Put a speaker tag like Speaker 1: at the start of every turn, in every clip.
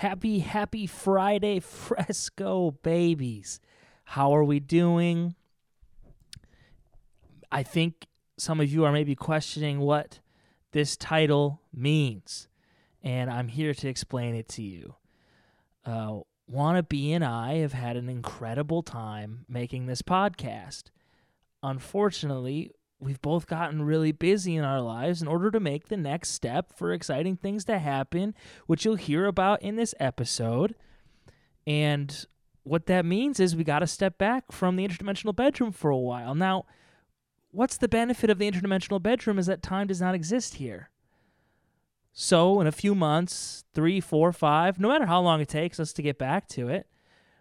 Speaker 1: Happy, happy Friday, Fresco babies. How are we doing? I think some of you are maybe questioning what this title means, and I'm here to explain it to you. Uh, Wannabe and I have had an incredible time making this podcast. Unfortunately, we've both gotten really busy in our lives in order to make the next step for exciting things to happen, which you'll hear about in this episode. And what that means is we got to step back from the interdimensional bedroom for a while. Now, what's the benefit of the interdimensional bedroom is that time does not exist here. So, in a few months, three, four, five, no matter how long it takes us to get back to it,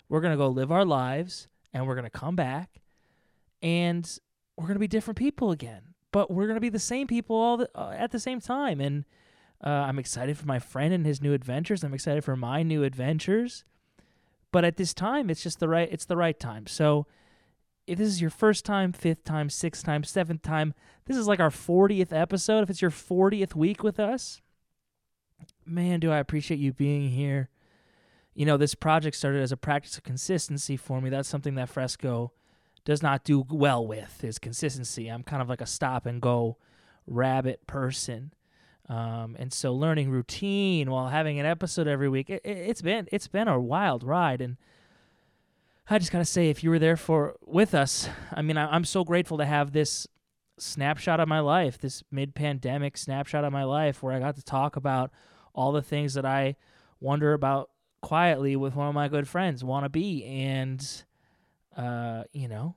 Speaker 1: we're going to go live our lives and we're going to come back and we're going to be different people again, but we're going to be the same people all the, uh, at the same time. And uh, I'm excited for my friend and his new adventures. I'm excited for my new adventures. But at this time, it's just the right. It's the right time. So, if this is your first time, fifth time, sixth time, seventh time, this is like our 40th episode. If it's your 40th week with us, man, do I appreciate you being here. You know, this project started as a practice of consistency for me. That's something that Fresco does not do well with is consistency. I'm kind of like a stop and go rabbit person. Um, and so learning routine while having an episode every week, it, it, has been it's been a wild ride. And I just gotta say, if you were there for with us, I mean, I, I'm so grateful to have this snapshot of my life, this mid-pandemic snapshot of my life, where I got to talk about all the things that I wonder about quietly with one of my good friends, Wannabe, and uh, you know,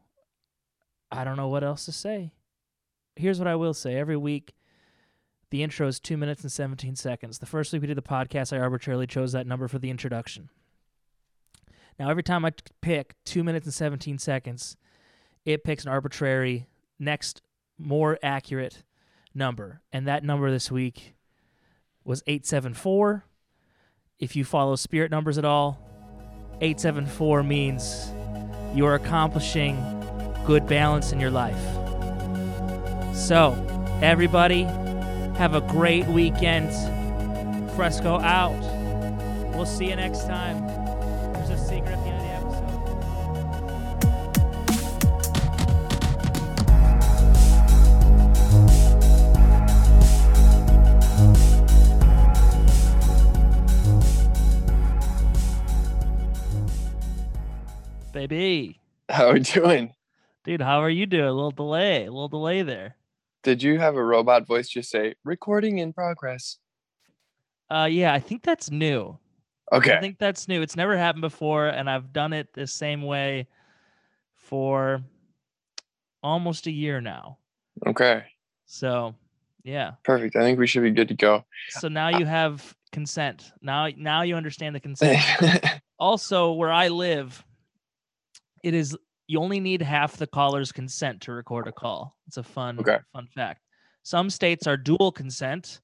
Speaker 1: I don't know what else to say. Here's what I will say: every week, the intro is two minutes and seventeen seconds. The first week we did the podcast, I arbitrarily chose that number for the introduction. Now, every time I pick two minutes and seventeen seconds, it picks an arbitrary next more accurate number, and that number this week was 874. If you follow spirit numbers at all, 874 means you are accomplishing good balance in your life. So, everybody, have a great weekend. Fresco out. We'll see you next time. There's a secret at the end of the episode. Baby.
Speaker 2: How are we doing?
Speaker 1: Dude, how are you doing? A little delay, a little delay there.
Speaker 2: Did you have a robot voice just say recording in progress?
Speaker 1: Uh yeah, I think that's new.
Speaker 2: Okay.
Speaker 1: I think that's new. It's never happened before, and I've done it the same way for almost a year now.
Speaker 2: Okay.
Speaker 1: So yeah.
Speaker 2: Perfect. I think we should be good to go.
Speaker 1: So now you have consent. Now now you understand the consent. also, where I live, it is you only need half the caller's consent to record a call. It's a fun
Speaker 2: Okay.
Speaker 1: fun fact. Some states are dual consent.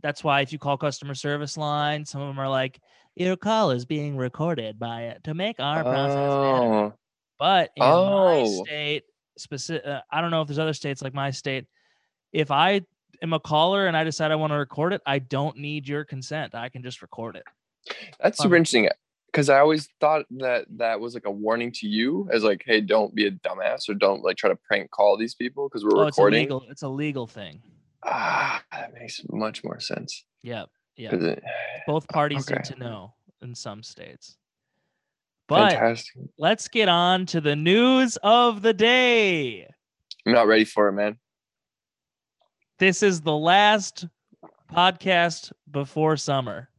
Speaker 1: That's why if you call customer service line, some of them are like, "Your call is being recorded by it to make our process better."
Speaker 2: oh,
Speaker 1: But in my
Speaker 2: Oh.
Speaker 1: state, specific, uh, I don't know if there's other states like my state. If I am a caller and I decide I want to record it, I don't need your consent. I can just record it.
Speaker 2: that's super interesting. Because I always thought that that was like a warning to you, as like, hey, don't be a dumbass or don't like try to prank call these people because we're
Speaker 1: Oh, it's a
Speaker 2: recording.
Speaker 1: legal. It's a legal thing.
Speaker 2: Ah, that makes much more sense.
Speaker 1: Yep. yeah.
Speaker 2: it-
Speaker 1: Both parties
Speaker 2: okay.
Speaker 1: need to know in some states. But
Speaker 2: fantastic.
Speaker 1: let's get on to the news of the day.
Speaker 2: I'm not ready for it, man.
Speaker 1: This is the last podcast before summer.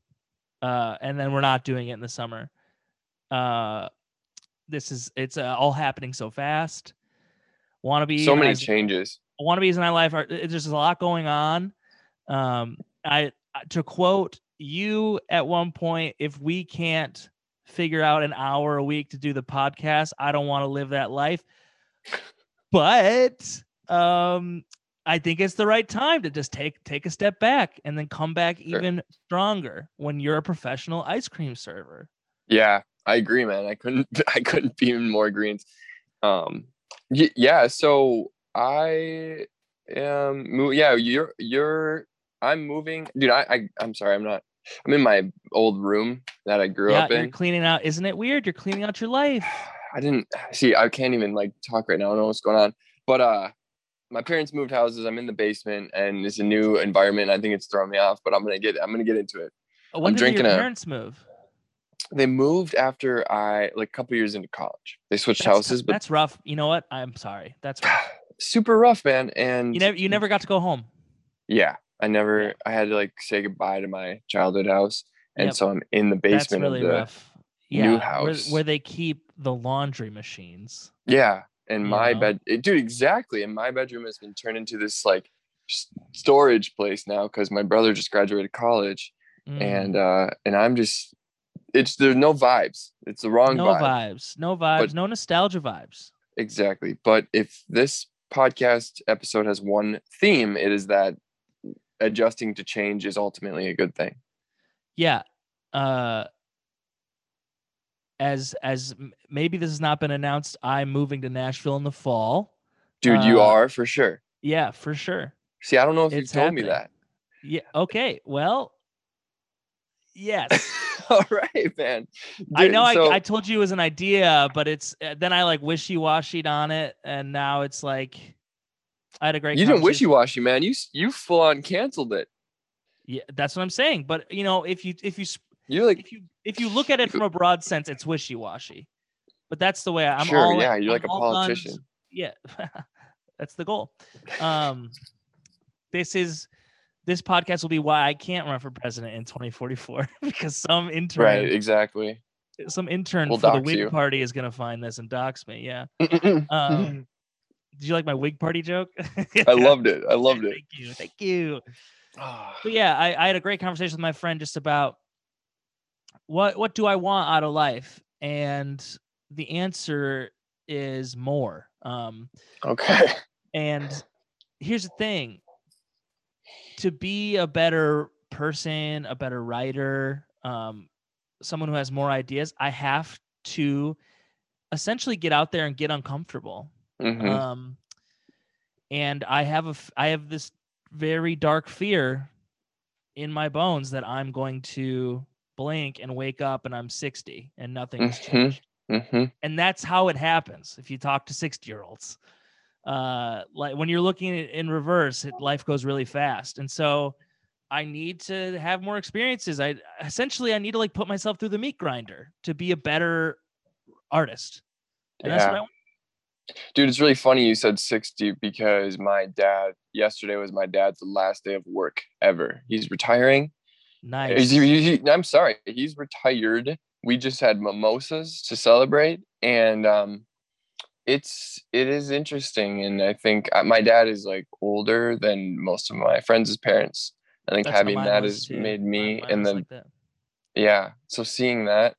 Speaker 1: Uh, and then we're not doing it in the summer. Uh, this is it's uh, all happening so fast. Wannabe
Speaker 2: So many
Speaker 1: has-
Speaker 2: changes.
Speaker 1: wannabes in my life are it- there's a lot going on. Um, I I- to quote you at one point, if we can't figure out an hour a week to do the podcast, I don't want to live that life. But um, I think it's the right time to just take take a step back and then come back
Speaker 2: Sure.
Speaker 1: even stronger when you're a professional ice cream server.
Speaker 2: Yeah, I agree, man. I couldn't I couldn't be in more agreement. Um y- yeah, so I am mo- yeah, you're you're I'm moving dude, I, I I'm sorry, I'm not I'm in my old room that I grew
Speaker 1: yeah,
Speaker 2: up in.
Speaker 1: you're cleaning out. Isn't it weird? You're cleaning out your life.
Speaker 2: I didn't see. I can't even like talk right now. I don't know what's going on. But uh, my parents moved houses. I'm in the basement, and it's a new environment. I think it's throwing me off, but I'm gonna get. I'm gonna get into it.
Speaker 1: Oh, when
Speaker 2: I'm
Speaker 1: did
Speaker 2: drinking
Speaker 1: your
Speaker 2: a-
Speaker 1: parents move?
Speaker 2: They moved after I like a couple years into college. They switched
Speaker 1: That's,
Speaker 2: houses, but
Speaker 1: that's rough. You know what? I'm sorry. That's rough.
Speaker 2: super rough, man. And
Speaker 1: You never you never got to go home.
Speaker 2: yeah, I never.
Speaker 1: Yeah.
Speaker 2: I had to like say goodbye to my childhood house, and
Speaker 1: Yep.
Speaker 2: so I'm in the
Speaker 1: That's
Speaker 2: basement
Speaker 1: really
Speaker 2: of the
Speaker 1: rough.
Speaker 2: new
Speaker 1: Yeah, Where,
Speaker 2: house.
Speaker 1: where they keep the laundry machines.
Speaker 2: Yeah, and my bed, it- dude, exactly. And my bedroom has been turned into this like storage place now because my brother just graduated college,
Speaker 1: Mm.
Speaker 2: and uh, and I'm just, it's there's no vibes. It's the wrong
Speaker 1: no
Speaker 2: vibe.
Speaker 1: vibes, no vibes,
Speaker 2: But-
Speaker 1: no nostalgia vibes.
Speaker 2: Exactly. But if this podcast episode has one theme, it is that adjusting to change is ultimately a good thing.
Speaker 1: Yeah. Uh as as maybe this has not been announced, I'm moving to Nashville in the fall.
Speaker 2: Dude, you
Speaker 1: Uh,
Speaker 2: are for sure.
Speaker 1: Yeah, for sure.
Speaker 2: See, I don't know if
Speaker 1: it's
Speaker 2: you told me that.
Speaker 1: Yeah. Okay. Well, yes.
Speaker 2: All right, man.
Speaker 1: I know I,
Speaker 2: so-
Speaker 1: I told you it was an idea, but it's uh, then I like wishy washied on it, and now it's like I had a great.
Speaker 2: you didn't wishy washy, man. You you full on canceled it.
Speaker 1: Yeah, that's what I'm saying. But you know, if you if you
Speaker 2: You're like,
Speaker 1: if you if you look at it from a broad sense, it's wishy washy. But that's the way I'm.
Speaker 2: sure,
Speaker 1: all,
Speaker 2: yeah, you're
Speaker 1: I'm
Speaker 2: like a
Speaker 1: all guns-
Speaker 2: politician.
Speaker 1: Yeah, that's the goal. Um, this is this podcast will be why I can't run for president in 2044 because some intern,
Speaker 2: Right, exactly.
Speaker 1: some intern
Speaker 2: We'll
Speaker 1: for the Whig
Speaker 2: you.
Speaker 1: Party is gonna find this and dox me. Yeah. Um, did you like my Whig Party joke?
Speaker 2: I loved it. I loved it.
Speaker 1: Thank you. Thank you.
Speaker 2: Ah,
Speaker 1: But yeah, I, I had a great conversation with my friend just about what what do I want out of life, and the answer is more. Um,
Speaker 2: okay.
Speaker 1: and here's the thing: to be a better person, a better writer, um, someone who has more ideas, I have to essentially get out there and get uncomfortable.
Speaker 2: Mhm.
Speaker 1: Um, and I have a I have this very dark fear in my bones that I'm going to blink and wake up and I'm 60 and nothing has
Speaker 2: Mhm.
Speaker 1: changed.
Speaker 2: hmm
Speaker 1: And that's how it happens if you talk to 60 year olds. Uh, like when you're looking at- in reverse, it, life goes really fast. And so I need to have more experiences. I essentially I need to like put myself through the meat grinder to be a better artist. And that's what
Speaker 2: Yeah.
Speaker 1: I want.
Speaker 2: Dude, it's really funny you said 60 because my dad, yesterday was my dad's last day of work ever. He's retiring.
Speaker 1: Nice.
Speaker 2: He- he- I'm sorry, he's retired. We just had mimosas to celebrate. And um, it's, it is interesting. And I think uh, my dad is like older than most of my friends' parents. I think
Speaker 1: That's
Speaker 2: having that has
Speaker 1: too.
Speaker 2: made me, and then
Speaker 1: like
Speaker 2: yeah so seeing that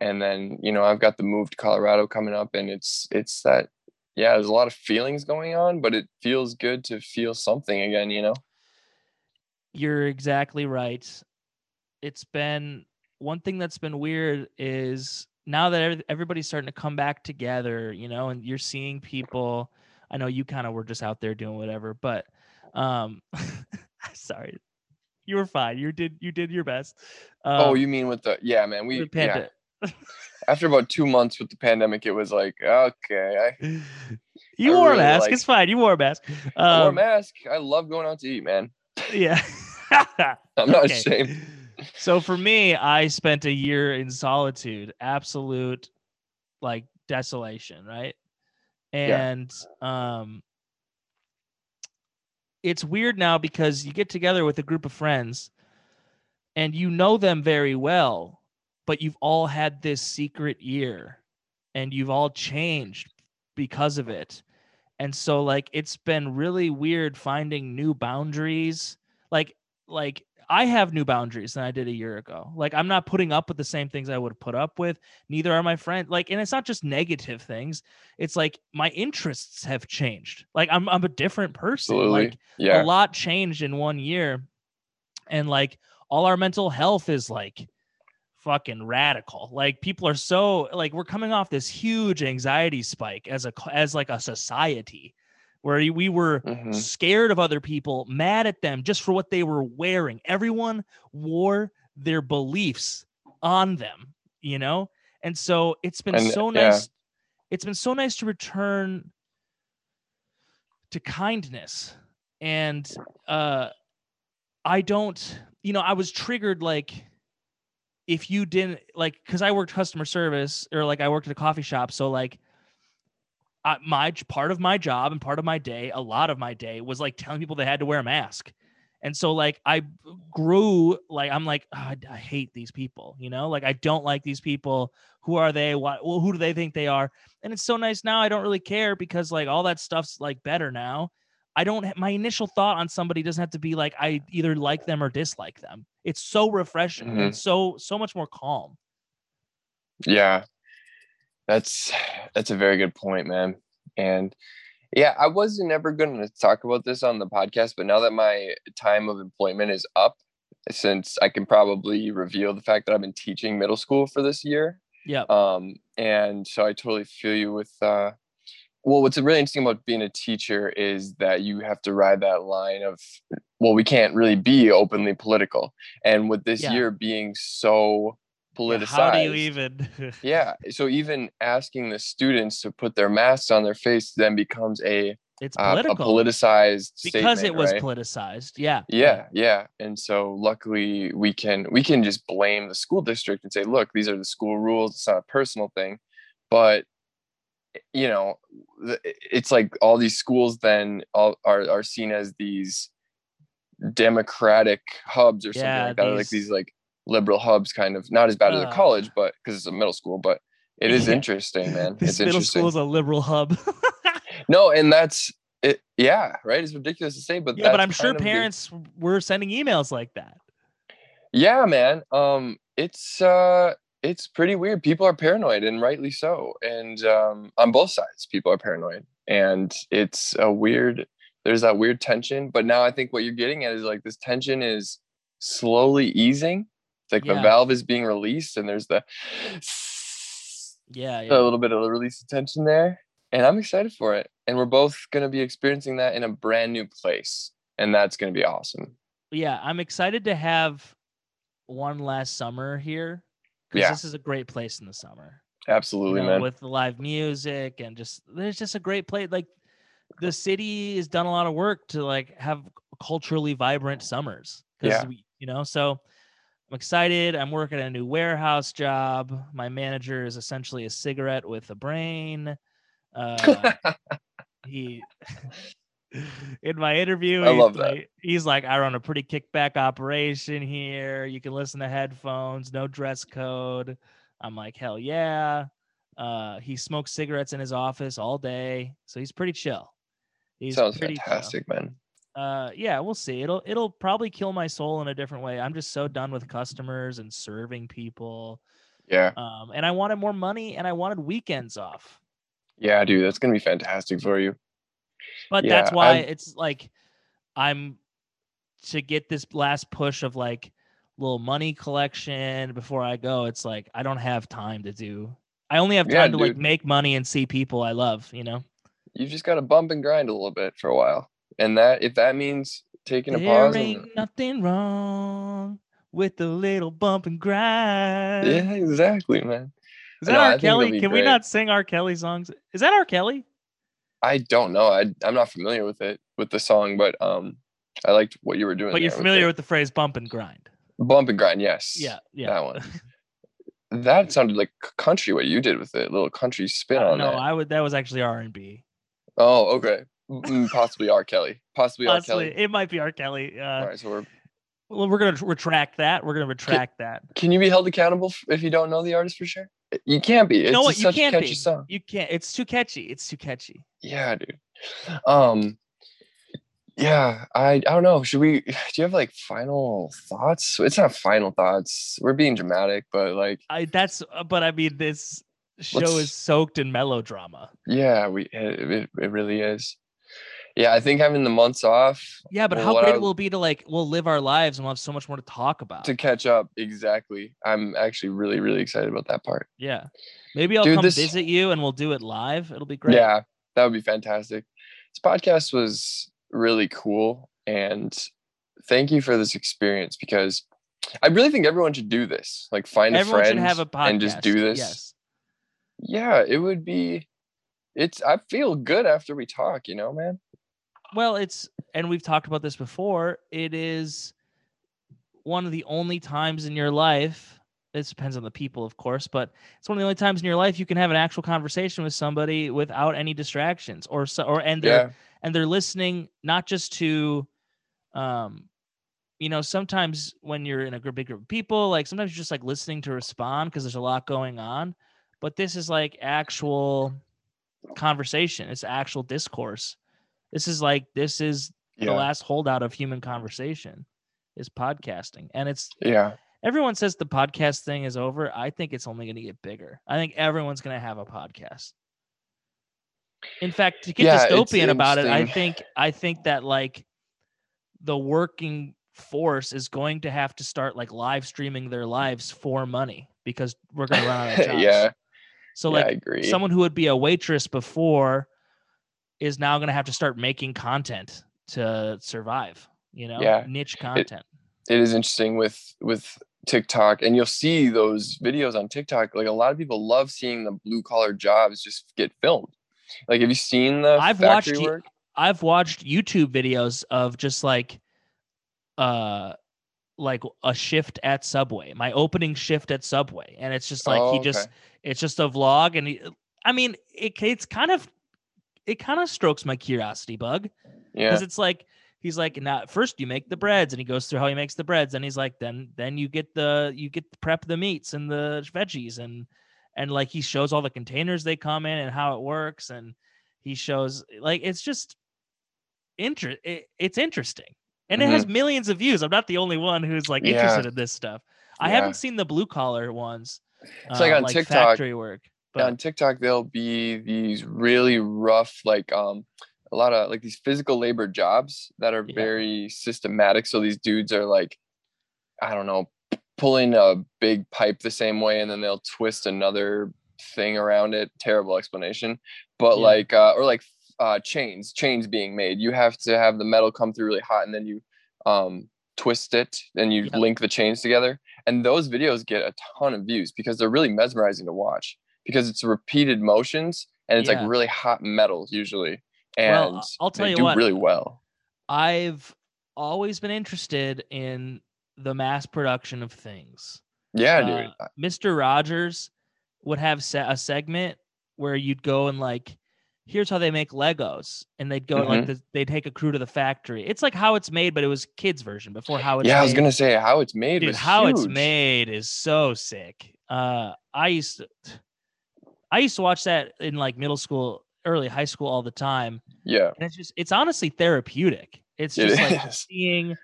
Speaker 2: and then you know i've got the move to colorado coming up and it's it's that yeah there's a lot of feelings going on but it feels good to feel something again you know
Speaker 1: You're exactly right. It's been one thing that's been weird is now that everybody's starting to come back together, you know, and you're seeing people. I know you kind of were just out there doing whatever, but um, sorry, you were fine. You did you did your best. Um,
Speaker 2: oh you mean with the yeah man we yeah after about two months with the pandemic it was like okay i,
Speaker 1: You
Speaker 2: I
Speaker 1: wore a mask.
Speaker 2: like-
Speaker 1: it's fine. You wore a mask.
Speaker 2: I wore a
Speaker 1: Um,
Speaker 2: mask i love going out to eat man
Speaker 1: yeah.
Speaker 2: i'm not
Speaker 1: Okay.
Speaker 2: ashamed
Speaker 1: So for me, I spent a year in solitude, absolute like desolation, right?
Speaker 2: Yeah.
Speaker 1: And um it's weird now because you get together with a group of friends and you know them very well, but you've all had this secret year and you've all changed because of it. And so like it's been really weird finding new boundaries. Like like I have new boundaries than I did a year ago. Like I'm not putting up with the same things I would put up with. Neither are my friends. Like, and it's not just negative things. It's like my interests have changed. Like I'm I'm a different person.
Speaker 2: absolutely
Speaker 1: Like
Speaker 2: yeah
Speaker 1: a lot changed in one year. And like all our mental health is like fucking radical. Like people are so like we're coming off this huge anxiety spike as a as like a society. Where we were
Speaker 2: Mhm.
Speaker 1: scared of other people, mad at them just for what they were wearing. Everyone wore their beliefs on them, you know? And so it's been
Speaker 2: And,
Speaker 1: so
Speaker 2: yeah.
Speaker 1: nice. It's been so nice to return to kindness. And uh I don't, you know, I was triggered like if you didn't like because I worked customer service or like I worked at a coffee shop. So like I, my part of my job and part of my day, a lot of my day was like telling people they had to wear a mask. And so like I grew like I'm like "Ah, I, I hate these people, you know, like I don't like these people. Who are they? What? Well, who do they think they are? And it's so nice now. I don't really care because like all that stuff's like better now. I don't. My initial thought on somebody doesn't have to be like I either like them or dislike them. It's so refreshing and so so much more calm.
Speaker 2: Yeah. That's that's a very good point, man. And yeah, I wasn't ever going to talk about this on the podcast, but now that my time of employment is up, since I can probably reveal the fact that I've been teaching middle school for this year.
Speaker 1: Yeah.
Speaker 2: Um, and so I totally feel you with uh well, what's really interesting about being a teacher is that you have to ride that line of well, we can't really be openly political. And with this
Speaker 1: Yeah.
Speaker 2: year being so politicized
Speaker 1: How do you even?
Speaker 2: yeah so even asking the students to put their masks on their face then becomes a
Speaker 1: It's
Speaker 2: uh,
Speaker 1: political
Speaker 2: politicized
Speaker 1: because it was
Speaker 2: right?
Speaker 1: politicized. Yeah.
Speaker 2: yeah yeah and so luckily we can we can just blame the school district and say look these are the school rules it's not a personal thing but you know it's like all these schools then all are, are seen as these democratic hubs or something
Speaker 1: Yeah,
Speaker 2: like that like
Speaker 1: these
Speaker 2: like liberal hubs kind of not as bad as a
Speaker 1: Uh.
Speaker 2: college but because it's a middle school but it is
Speaker 1: Yeah.
Speaker 2: interesting man.
Speaker 1: This
Speaker 2: it's
Speaker 1: middle
Speaker 2: interesting.
Speaker 1: school is a liberal hub.
Speaker 2: no and that's it yeah right? It's ridiculous to say but
Speaker 1: yeah, but I'm sure
Speaker 2: of the-
Speaker 1: parents were sending emails like that.
Speaker 2: yeah man. Um it's uh it's pretty weird. People are paranoid and rightly so. And um on both sides people are paranoid. And it's a weird there's that weird tension. But now i think what you're getting at is like this tension is slowly easing like
Speaker 1: Yeah.
Speaker 2: the valve is being released and there's the
Speaker 1: Yeah,
Speaker 2: a little bit of release of tension there and i'm excited for it and we're both going to be experiencing that in a brand new place and that's going to be awesome
Speaker 1: yeah, I'm excited to have one last summer here because
Speaker 2: Yeah.
Speaker 1: this is a great place in the summer.
Speaker 2: absolutely
Speaker 1: you know,
Speaker 2: man
Speaker 1: with the live music and just there's just a great place. Like the city has done a lot of work to like have culturally vibrant summers. 'cause
Speaker 2: Yeah.
Speaker 1: we, you know, so I'm excited. I'm working a new warehouse job. My manager is essentially a cigarette with a brain. Uh, he in my interview
Speaker 2: I
Speaker 1: he's
Speaker 2: love that.
Speaker 1: like, he's like i run a pretty kickback operation here you can listen to headphones no dress code i'm like hell yeah uh he smokes cigarettes in his office all day so he's pretty chill he's
Speaker 2: sounds
Speaker 1: pretty chill.
Speaker 2: fantastic man
Speaker 1: uh yeah we'll see it'll it'll probably kill my soul in a different way i'm just so done with customers and serving people
Speaker 2: yeah
Speaker 1: um and i wanted more money and i wanted weekends off
Speaker 2: Yeah, dude, that's gonna be fantastic for you.
Speaker 1: But
Speaker 2: Yeah,
Speaker 1: that's why
Speaker 2: I've-
Speaker 1: it's like I'm to get this last push of like little money collection before I go. It's like I don't have time to do. I only have
Speaker 2: Yeah,
Speaker 1: time to like make money and see people I love. You know,
Speaker 2: you've just gotta bump and grind a little bit for a while, and that if that means taking a
Speaker 1: there
Speaker 2: pause,
Speaker 1: ain't
Speaker 2: and,
Speaker 1: nothing wrong with a little bump and grind.
Speaker 2: yeah, exactly, man.
Speaker 1: Is that
Speaker 2: No,
Speaker 1: R. Kelly? Can we not sing R. Kelly songs? Is that R. Kelly?
Speaker 2: I don't know. I I'm not familiar with it with the song, but um, I liked what you were doing.
Speaker 1: But you're familiar
Speaker 2: it.
Speaker 1: with the phrase bump and grind.
Speaker 2: bump and grind. Yes.
Speaker 1: Yeah, yeah.
Speaker 2: that one. That sounded like country. What you did with it, little country spin on
Speaker 1: no,
Speaker 2: that.
Speaker 1: I would. That was actually R and B.
Speaker 2: oh, okay. Mm, Possibly R. Kelly. Possibly R. Kelly.
Speaker 1: it might be R. Kelly. Uh,
Speaker 2: All right, so we're
Speaker 1: Well, we're gonna retract that. We're gonna retract that.
Speaker 2: Can you be held accountable if you don't know the artist for sure? You can't be. It's
Speaker 1: You know what? You can't be.
Speaker 2: song.
Speaker 1: You can't. It's too catchy. It's too catchy.
Speaker 2: Yeah, dude. Um, yeah, I I don't know. Should we? Do you have like final thoughts? It's not final thoughts. We're being dramatic, but like,
Speaker 1: I. That's. uh, But I mean, this show
Speaker 2: Let's-
Speaker 1: is soaked in melodrama.
Speaker 2: yeah, we it, it, it really is. Yeah, I think having the months off
Speaker 1: Yeah, but how great
Speaker 2: I-
Speaker 1: it will be to like we'll live our lives and we'll have so much more to talk about.
Speaker 2: to catch up exactly. I'm actually really really excited about that part.
Speaker 1: yeah, maybe I'll
Speaker 2: Dude,
Speaker 1: come
Speaker 2: this-
Speaker 1: visit you and we'll do it live. It'll be great.
Speaker 2: Yeah, that would be fantastic. this podcast was really cool and thank you for this experience because I really think everyone should do this. Like find
Speaker 1: Everyone
Speaker 2: a friend
Speaker 1: have a podcast.
Speaker 2: and just do this.
Speaker 1: Yes.
Speaker 2: Yeah, it would be it's I feel good after we talk, you know, man.
Speaker 1: Well, it's and we've talked about this before. It is one of the only times in your life. This depends on the people, of course, but it's one of the only times in your life you can have an actual conversation with somebody without any distractions, or so, or and they're
Speaker 2: Yeah.
Speaker 1: and they're listening not just to, um, you know, sometimes when you're in a big group of people, like sometimes you're just like listening to respond because there's a lot going on, but this is like actual conversation. It's actual discourse. This is like this is the last holdout of human conversation is podcasting. And it's
Speaker 2: Yeah.
Speaker 1: everyone says the podcast thing is over. I think it's only going to get bigger. I think everyone's going to have a podcast. In fact to get
Speaker 2: Yeah,
Speaker 1: dystopian about it i think i think that like the working force is going to have to start like live streaming their lives for money because we're going to run out of jobs.
Speaker 2: Yeah.
Speaker 1: so
Speaker 2: yeah,
Speaker 1: like someone who would be a waitress before is now going to have to start making content to survive you know
Speaker 2: Yeah.
Speaker 1: niche content
Speaker 2: it is interesting with with TikTok and you'll see those videos on TikTok like a lot of people love seeing the blue collar jobs just get filmed. Like have you seen the
Speaker 1: I've watched
Speaker 2: work?
Speaker 1: I've watched YouTube videos of just like uh like a shift at Subway, my opening shift at Subway, and it's just like
Speaker 2: Oh,
Speaker 1: he just it's just a vlog and he, I mean it it's kind of it kind of strokes my curiosity bug
Speaker 2: Yeah.
Speaker 1: because it's like he's like now first you make the breads and he goes through how he makes the breads and he's like then then you get the you get to prep the meats and the veggies and and like he shows all the containers they come in and how it works and he shows like it's just interest it, it's interesting and it has millions of views i'm not the only one who's like
Speaker 2: Mm-hmm. Yeah.
Speaker 1: interested in this stuff i
Speaker 2: Yeah.
Speaker 1: haven't seen the blue collar ones
Speaker 2: It's like
Speaker 1: uh,
Speaker 2: on TikTok,
Speaker 1: factory work but
Speaker 2: on TikTok there'll be these really rough like um a lot of like these physical labor jobs that are
Speaker 1: Yeah.
Speaker 2: very systematic so these dudes are like I don't know pulling a big pipe the same way and then they'll twist another thing around it terrible explanation but
Speaker 1: Yeah.
Speaker 2: like uh or like uh chains chains being made you have to have the metal come through really hot and then you um twist it and you
Speaker 1: Yep.
Speaker 2: link the chains together and those videos get a ton of views because they're really mesmerizing to watch because it's repeated motions and it's
Speaker 1: Yeah.
Speaker 2: like really hot metal usually and
Speaker 1: Well, I'll tell
Speaker 2: they
Speaker 1: you
Speaker 2: do
Speaker 1: what.
Speaker 2: really well
Speaker 1: i've always been interested in the mass production of things
Speaker 2: yeah
Speaker 1: uh,
Speaker 2: dude
Speaker 1: Mr. Rogers would have se- a segment where you'd go and like, here's how they make Legos, and they'd go like
Speaker 2: Mm-hmm.
Speaker 1: the, they'd take a crew to the factory. It's like how it's made, but it was kids version before how it's
Speaker 2: yeah i was gonna say how it's made
Speaker 1: Dude, how it's made is so sick. Uh, I used to, I used to watch that in like middle school, early high school all the time,
Speaker 2: yeah
Speaker 1: and it's just it's honestly therapeutic. It's
Speaker 2: It
Speaker 1: just like
Speaker 2: is.
Speaker 1: seeing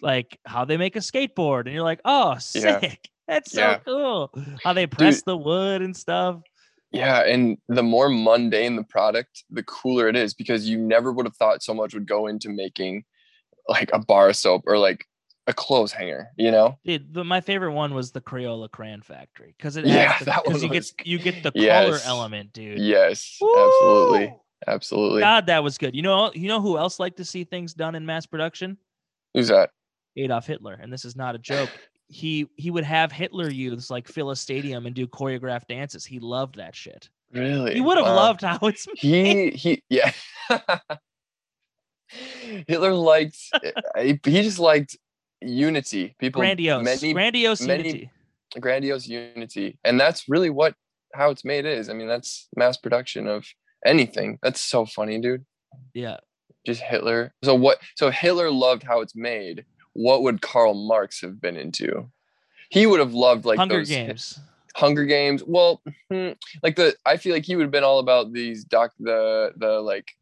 Speaker 1: like how they make a skateboard, and you're like, oh,
Speaker 2: Yeah.
Speaker 1: sick. That's so
Speaker 2: Yeah.
Speaker 1: cool. How they press the wood and stuff.
Speaker 2: Yeah, and the more mundane the product, the cooler it is because you never would have thought so much would go into making like a bar of soap or like a clothes hanger, you know?
Speaker 1: Dude, the, my favorite one was the Crayola Crayon Factory because it
Speaker 2: Yeah,
Speaker 1: the,
Speaker 2: that one
Speaker 1: you get you get the color element, dude.
Speaker 2: Yes, absolutely.
Speaker 1: Woo!
Speaker 2: Absolutely.
Speaker 1: God, that was good. You know, you know who else liked to see things done in mass production?
Speaker 2: Who's that?
Speaker 1: Adolf Hitler, and this is not a joke. He he would have Hitler youths like fill a stadium and do choreographed dances. He loved that shit.
Speaker 2: Really?
Speaker 1: He would have
Speaker 2: Wow.
Speaker 1: loved how it's
Speaker 2: He he yeah. Hitler liked eh, he he just liked unity. People
Speaker 1: grandiose,
Speaker 2: many
Speaker 1: grandiose
Speaker 2: many-
Speaker 1: unity.
Speaker 2: grandiose unity. And that's really what how it's made is. I mean, that's mass production of anything. That's so funny, dude.
Speaker 1: Yeah,
Speaker 2: Just Hitler. So what so Hitler loved how it's made, what would Karl Marx have been into? He would have loved like
Speaker 1: Hunger
Speaker 2: those
Speaker 1: Games.
Speaker 2: Hunger Games. Well, hmm, like the I feel like he would have been all about these doc the the like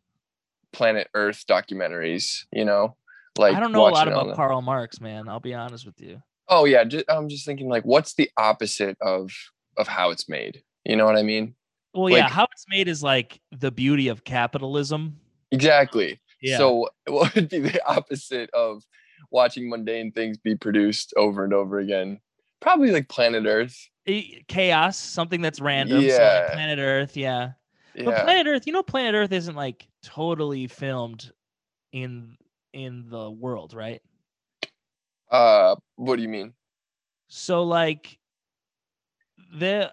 Speaker 2: planet Earth documentaries, you know? Like
Speaker 1: I don't know a lot about Karl Marx, man. I'll be honest with you.
Speaker 2: Oh yeah, ju- I'm just thinking like what's the opposite of of how it's made? You know what I mean?
Speaker 1: Well, yeah, how it's made is like the beauty of capitalism.
Speaker 2: Exactly.
Speaker 1: Yeah.
Speaker 2: So what would be the opposite of watching mundane things be produced over and over again? Probably like planet Earth.
Speaker 1: Chaos, something that's random. So
Speaker 2: Yeah.
Speaker 1: like planet Earth, yeah.
Speaker 2: yeah.
Speaker 1: But planet Earth, you know, planet Earth isn't like totally filmed in in the world, right?
Speaker 2: Uh, what do you mean?
Speaker 1: So like the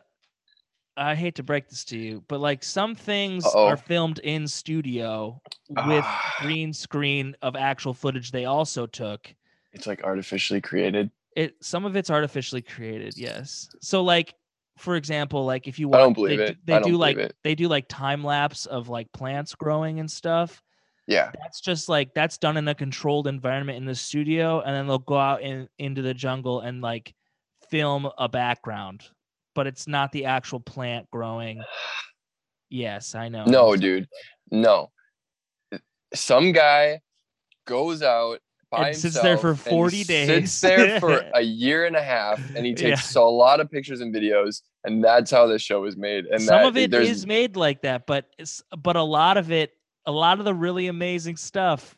Speaker 1: I hate to break this to you, but like some things
Speaker 2: Uh-oh.
Speaker 1: are filmed in studio with
Speaker 2: Ah.
Speaker 1: green screen of actual footage they also took.
Speaker 2: It's like artificially created.
Speaker 1: It some of it's artificially created, yes. So like for example, like if you
Speaker 2: want,
Speaker 1: I
Speaker 2: don't believe
Speaker 1: they,
Speaker 2: it.
Speaker 1: do- they do like
Speaker 2: it.
Speaker 1: they do like time lapse of like plants growing and stuff.
Speaker 2: Yeah.
Speaker 1: That's just like that's done in a controlled environment in the studio and then they'll go out in into the jungle and like film a background, but it's not the actual plant growing. Yes, I know.
Speaker 2: No, dude. No. Some guy goes out by
Speaker 1: And sits there for 40 days.
Speaker 2: Sits there for a year and a half, and he
Speaker 1: Yeah.
Speaker 2: takes so- a lot of pictures and videos, and that's how this show is made. And
Speaker 1: some
Speaker 2: that,
Speaker 1: of it is made like that but but a lot of it a lot of the really amazing stuff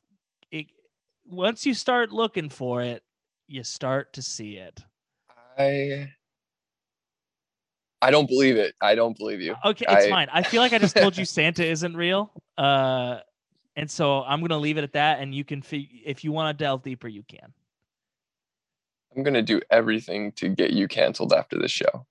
Speaker 1: it, once you start looking for it you start to see it
Speaker 2: I. I don't believe it. I don't believe you.
Speaker 1: okay it's
Speaker 2: I-
Speaker 1: fine i feel like i just told you santa isn't real uh and so i'm gonna leave it at that and you can fig- if you want to delve deeper you can
Speaker 2: I'm gonna do everything to get you canceled after this show.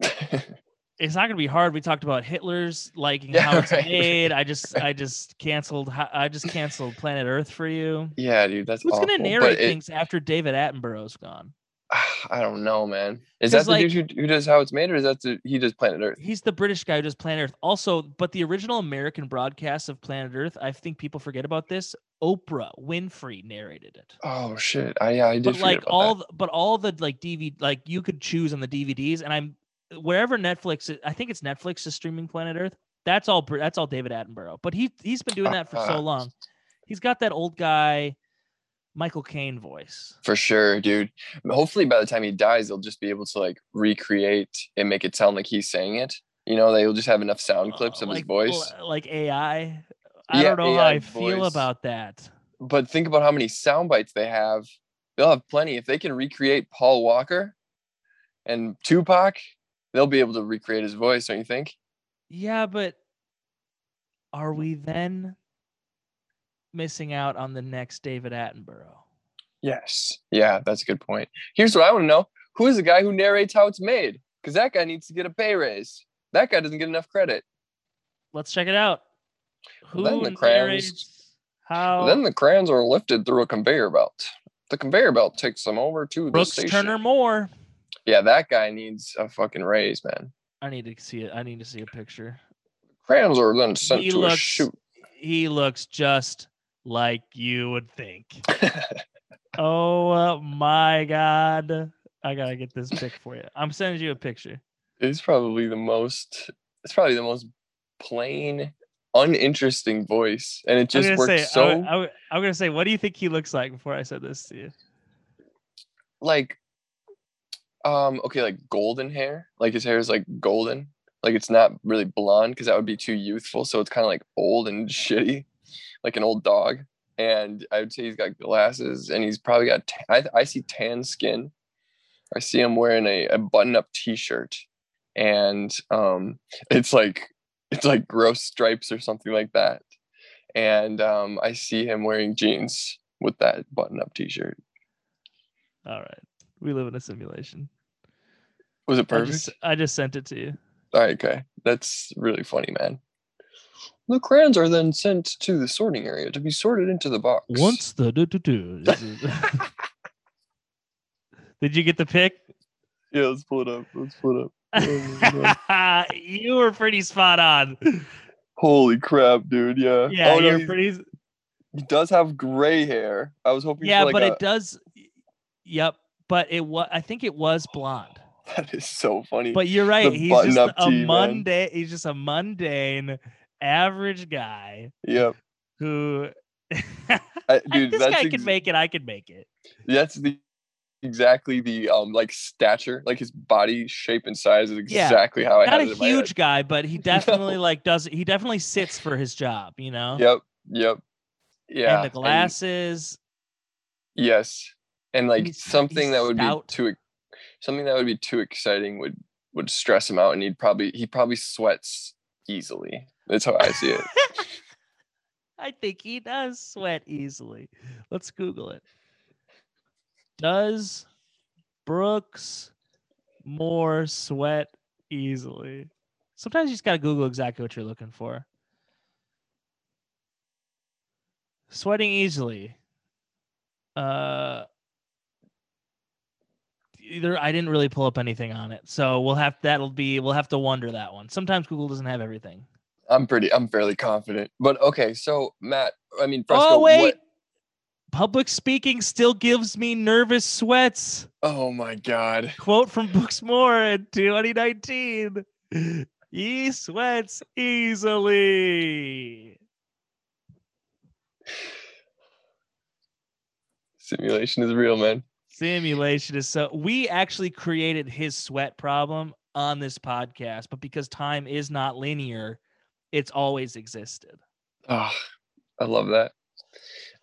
Speaker 1: it's not gonna be hard we talked about hitler's liking
Speaker 2: Yeah,
Speaker 1: how it's
Speaker 2: right.
Speaker 1: made i just i just canceled i just canceled planet earth for you
Speaker 2: yeah, dude, that's
Speaker 1: who's gonna narrate
Speaker 2: it-
Speaker 1: things after david attenborough's gone
Speaker 2: I don't know, man. Is that the dude who, who does how it's made, or is that the, he does Planet Earth?
Speaker 1: He's the British guy who does Planet Earth. Also, but the original American broadcast of Planet Earth, I think people forget about this. Oprah Winfrey narrated it.
Speaker 2: Oh shit! I yeah, I did.
Speaker 1: But like all, the, but all the like DVD, like you could choose on the DVDs, and I'm wherever Netflix. i- I think it's Netflix is streaming Planet Earth. That's all. That's all David Attenborough. But he he's been doing that for so long. He's got that old guy, Michael Caine voice.
Speaker 2: for sure, dude. Hopefully, by the time he dies, they'll just be able to like recreate and make it sound like he's saying it. You know, they'll just have enough sound clips
Speaker 1: Uh,
Speaker 2: of his voice.
Speaker 1: like AI. I
Speaker 2: Yeah,
Speaker 1: don't know how
Speaker 2: AI
Speaker 1: I feel about that.
Speaker 2: But think about how many sound bites they have. They'll have plenty. If they can recreate Paul Walker and Tupac, they'll be able to recreate his voice. Don't you think?
Speaker 1: Yeah, but are we then missing out on the next David Attenborough?
Speaker 2: Yes. Yeah, that's a good point. Here's what I want to know: Who is the guy who narrates how it's made? Because that guy needs to get a pay raise. That guy doesn't get enough credit.
Speaker 1: Let's check it out. Who
Speaker 2: Well, then the crayons-
Speaker 1: narrates how
Speaker 2: Then the crayons are lifted through a conveyor belt. The conveyor belt takes them over to the
Speaker 1: Brooks
Speaker 2: station.
Speaker 1: Turner Moore?
Speaker 2: Yeah, that guy needs a fucking raise, man.
Speaker 1: I need to see it. I need to see a picture.
Speaker 2: Crayons are then sent
Speaker 1: He
Speaker 2: to a
Speaker 1: looks
Speaker 2: shoot.
Speaker 1: he looks just like you would think. oh uh, my god. I gotta get this pic for you. I'm sending you a picture.
Speaker 2: it's probably the most. It's probably the most plain, uninteresting voice, and it just works
Speaker 1: say,
Speaker 2: so
Speaker 1: I, I'm gonna say, what do you think he looks like before I said this to you?
Speaker 2: like um okay like golden hair? Like his hair is like golden? Like it's not really blonde because that would be too youthful so it's kind of like old and shitty like an old dog. And i would say he's got glasses and he's probably got I see tan skin. I see him wearing a, a button-up t-shirt and um it's like it's like gross stripes or something like that. And um i see him wearing jeans with that button-up t-shirt.
Speaker 1: All right. We live in a simulation.
Speaker 2: Was it
Speaker 1: I
Speaker 2: perfect
Speaker 1: just, I just sent it to you.
Speaker 2: All right, okay. That's really funny, man. The crayons are then sent to the sorting area to be sorted into the box.
Speaker 1: Once the do do do. Did you get the pic?
Speaker 2: Yeah, let's pull it up. Let's pull it up. Oh
Speaker 1: you were pretty spot on.
Speaker 2: Holy crap, dude. Yeah.
Speaker 1: Yeah,
Speaker 2: Oh,
Speaker 1: you're
Speaker 2: he's-
Speaker 1: pretty.
Speaker 2: he does have gray hair. I was hoping
Speaker 1: Yeah,
Speaker 2: like
Speaker 1: but
Speaker 2: a,
Speaker 1: it does. Yep, but it was. I think it was blonde.
Speaker 2: that is so funny.
Speaker 1: But you're right.
Speaker 2: The
Speaker 1: He's just a
Speaker 2: tee, man.
Speaker 1: mundane. He's just a mundane, average guy
Speaker 2: yep.
Speaker 1: who.
Speaker 2: I, dude,
Speaker 1: this guy
Speaker 2: ex-
Speaker 1: can make it. I can make it.
Speaker 2: that's the exactly the um like stature, like his body shape and size is
Speaker 1: Yeah,
Speaker 2: exactly how I
Speaker 1: Not
Speaker 2: had
Speaker 1: a
Speaker 2: it in my
Speaker 1: huge guy, but he definitely
Speaker 2: No.
Speaker 1: like does. He definitely sits for his job. You know.
Speaker 2: Yep. Yep. Yeah.
Speaker 1: And the glasses.
Speaker 2: Yes, and like
Speaker 1: he's-
Speaker 2: something
Speaker 1: he's
Speaker 2: that would
Speaker 1: stout.
Speaker 2: be too, something that would be too exciting would would stress him out, and he'd probably he probably sweats easily. That's how I see it.
Speaker 1: I think he does sweat easily. Let's Google it. Does Brooks Moore sweat easily? Sometimes you just gotta Google exactly what you're looking for. Sweating easily. Uh either I didn't really pull up anything on it. So we'll have that'll be we'll have to wonder that one. Sometimes Google doesn't have everything.
Speaker 2: I'm pretty. I'm fairly confident. But okay, so Matt, I mean, Fresco.
Speaker 1: oh wait.
Speaker 2: What,
Speaker 1: Public speaking still gives me nervous sweats.
Speaker 2: oh my God.
Speaker 1: Quote from Brooks Moore in 2019. He sweats easily.
Speaker 2: Simulation is real, man.
Speaker 1: Simulation is so we actually created his sweat problem on this podcast, but because time is not linear, it's always existed.
Speaker 2: Oh, I love that.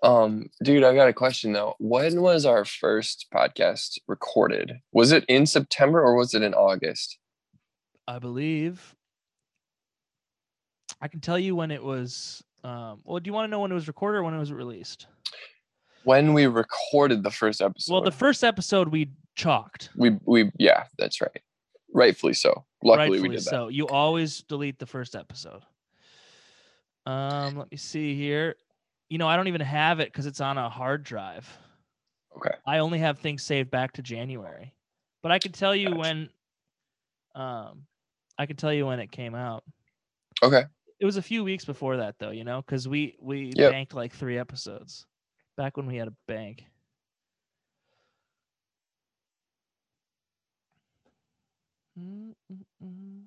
Speaker 2: Um, dude, I got a question though. When was our first podcast recorded? Was it in September or was it in August?
Speaker 1: I believe. I can tell you when it was. Um, well, do you want to know when it was recorded or when it was released?
Speaker 2: When we recorded the first episode.
Speaker 1: Well, the first episode we chalked.
Speaker 2: we we yeah, that's right. Rightfully so. Luckily
Speaker 1: rightfully
Speaker 2: we did that.
Speaker 1: so. You always delete the first episode. Um, let me see here. You know, I don't even have it because it's on a hard drive.
Speaker 2: Okay.
Speaker 1: I only have things saved back to January, but I could tell you
Speaker 2: Gotcha.
Speaker 1: when. Um, I could tell you when it came out.
Speaker 2: Okay.
Speaker 1: It was a few weeks before that, though. You know, because we we
Speaker 2: Yep.
Speaker 1: banked like three episodes back when we had a bank. Mm, mm, mm.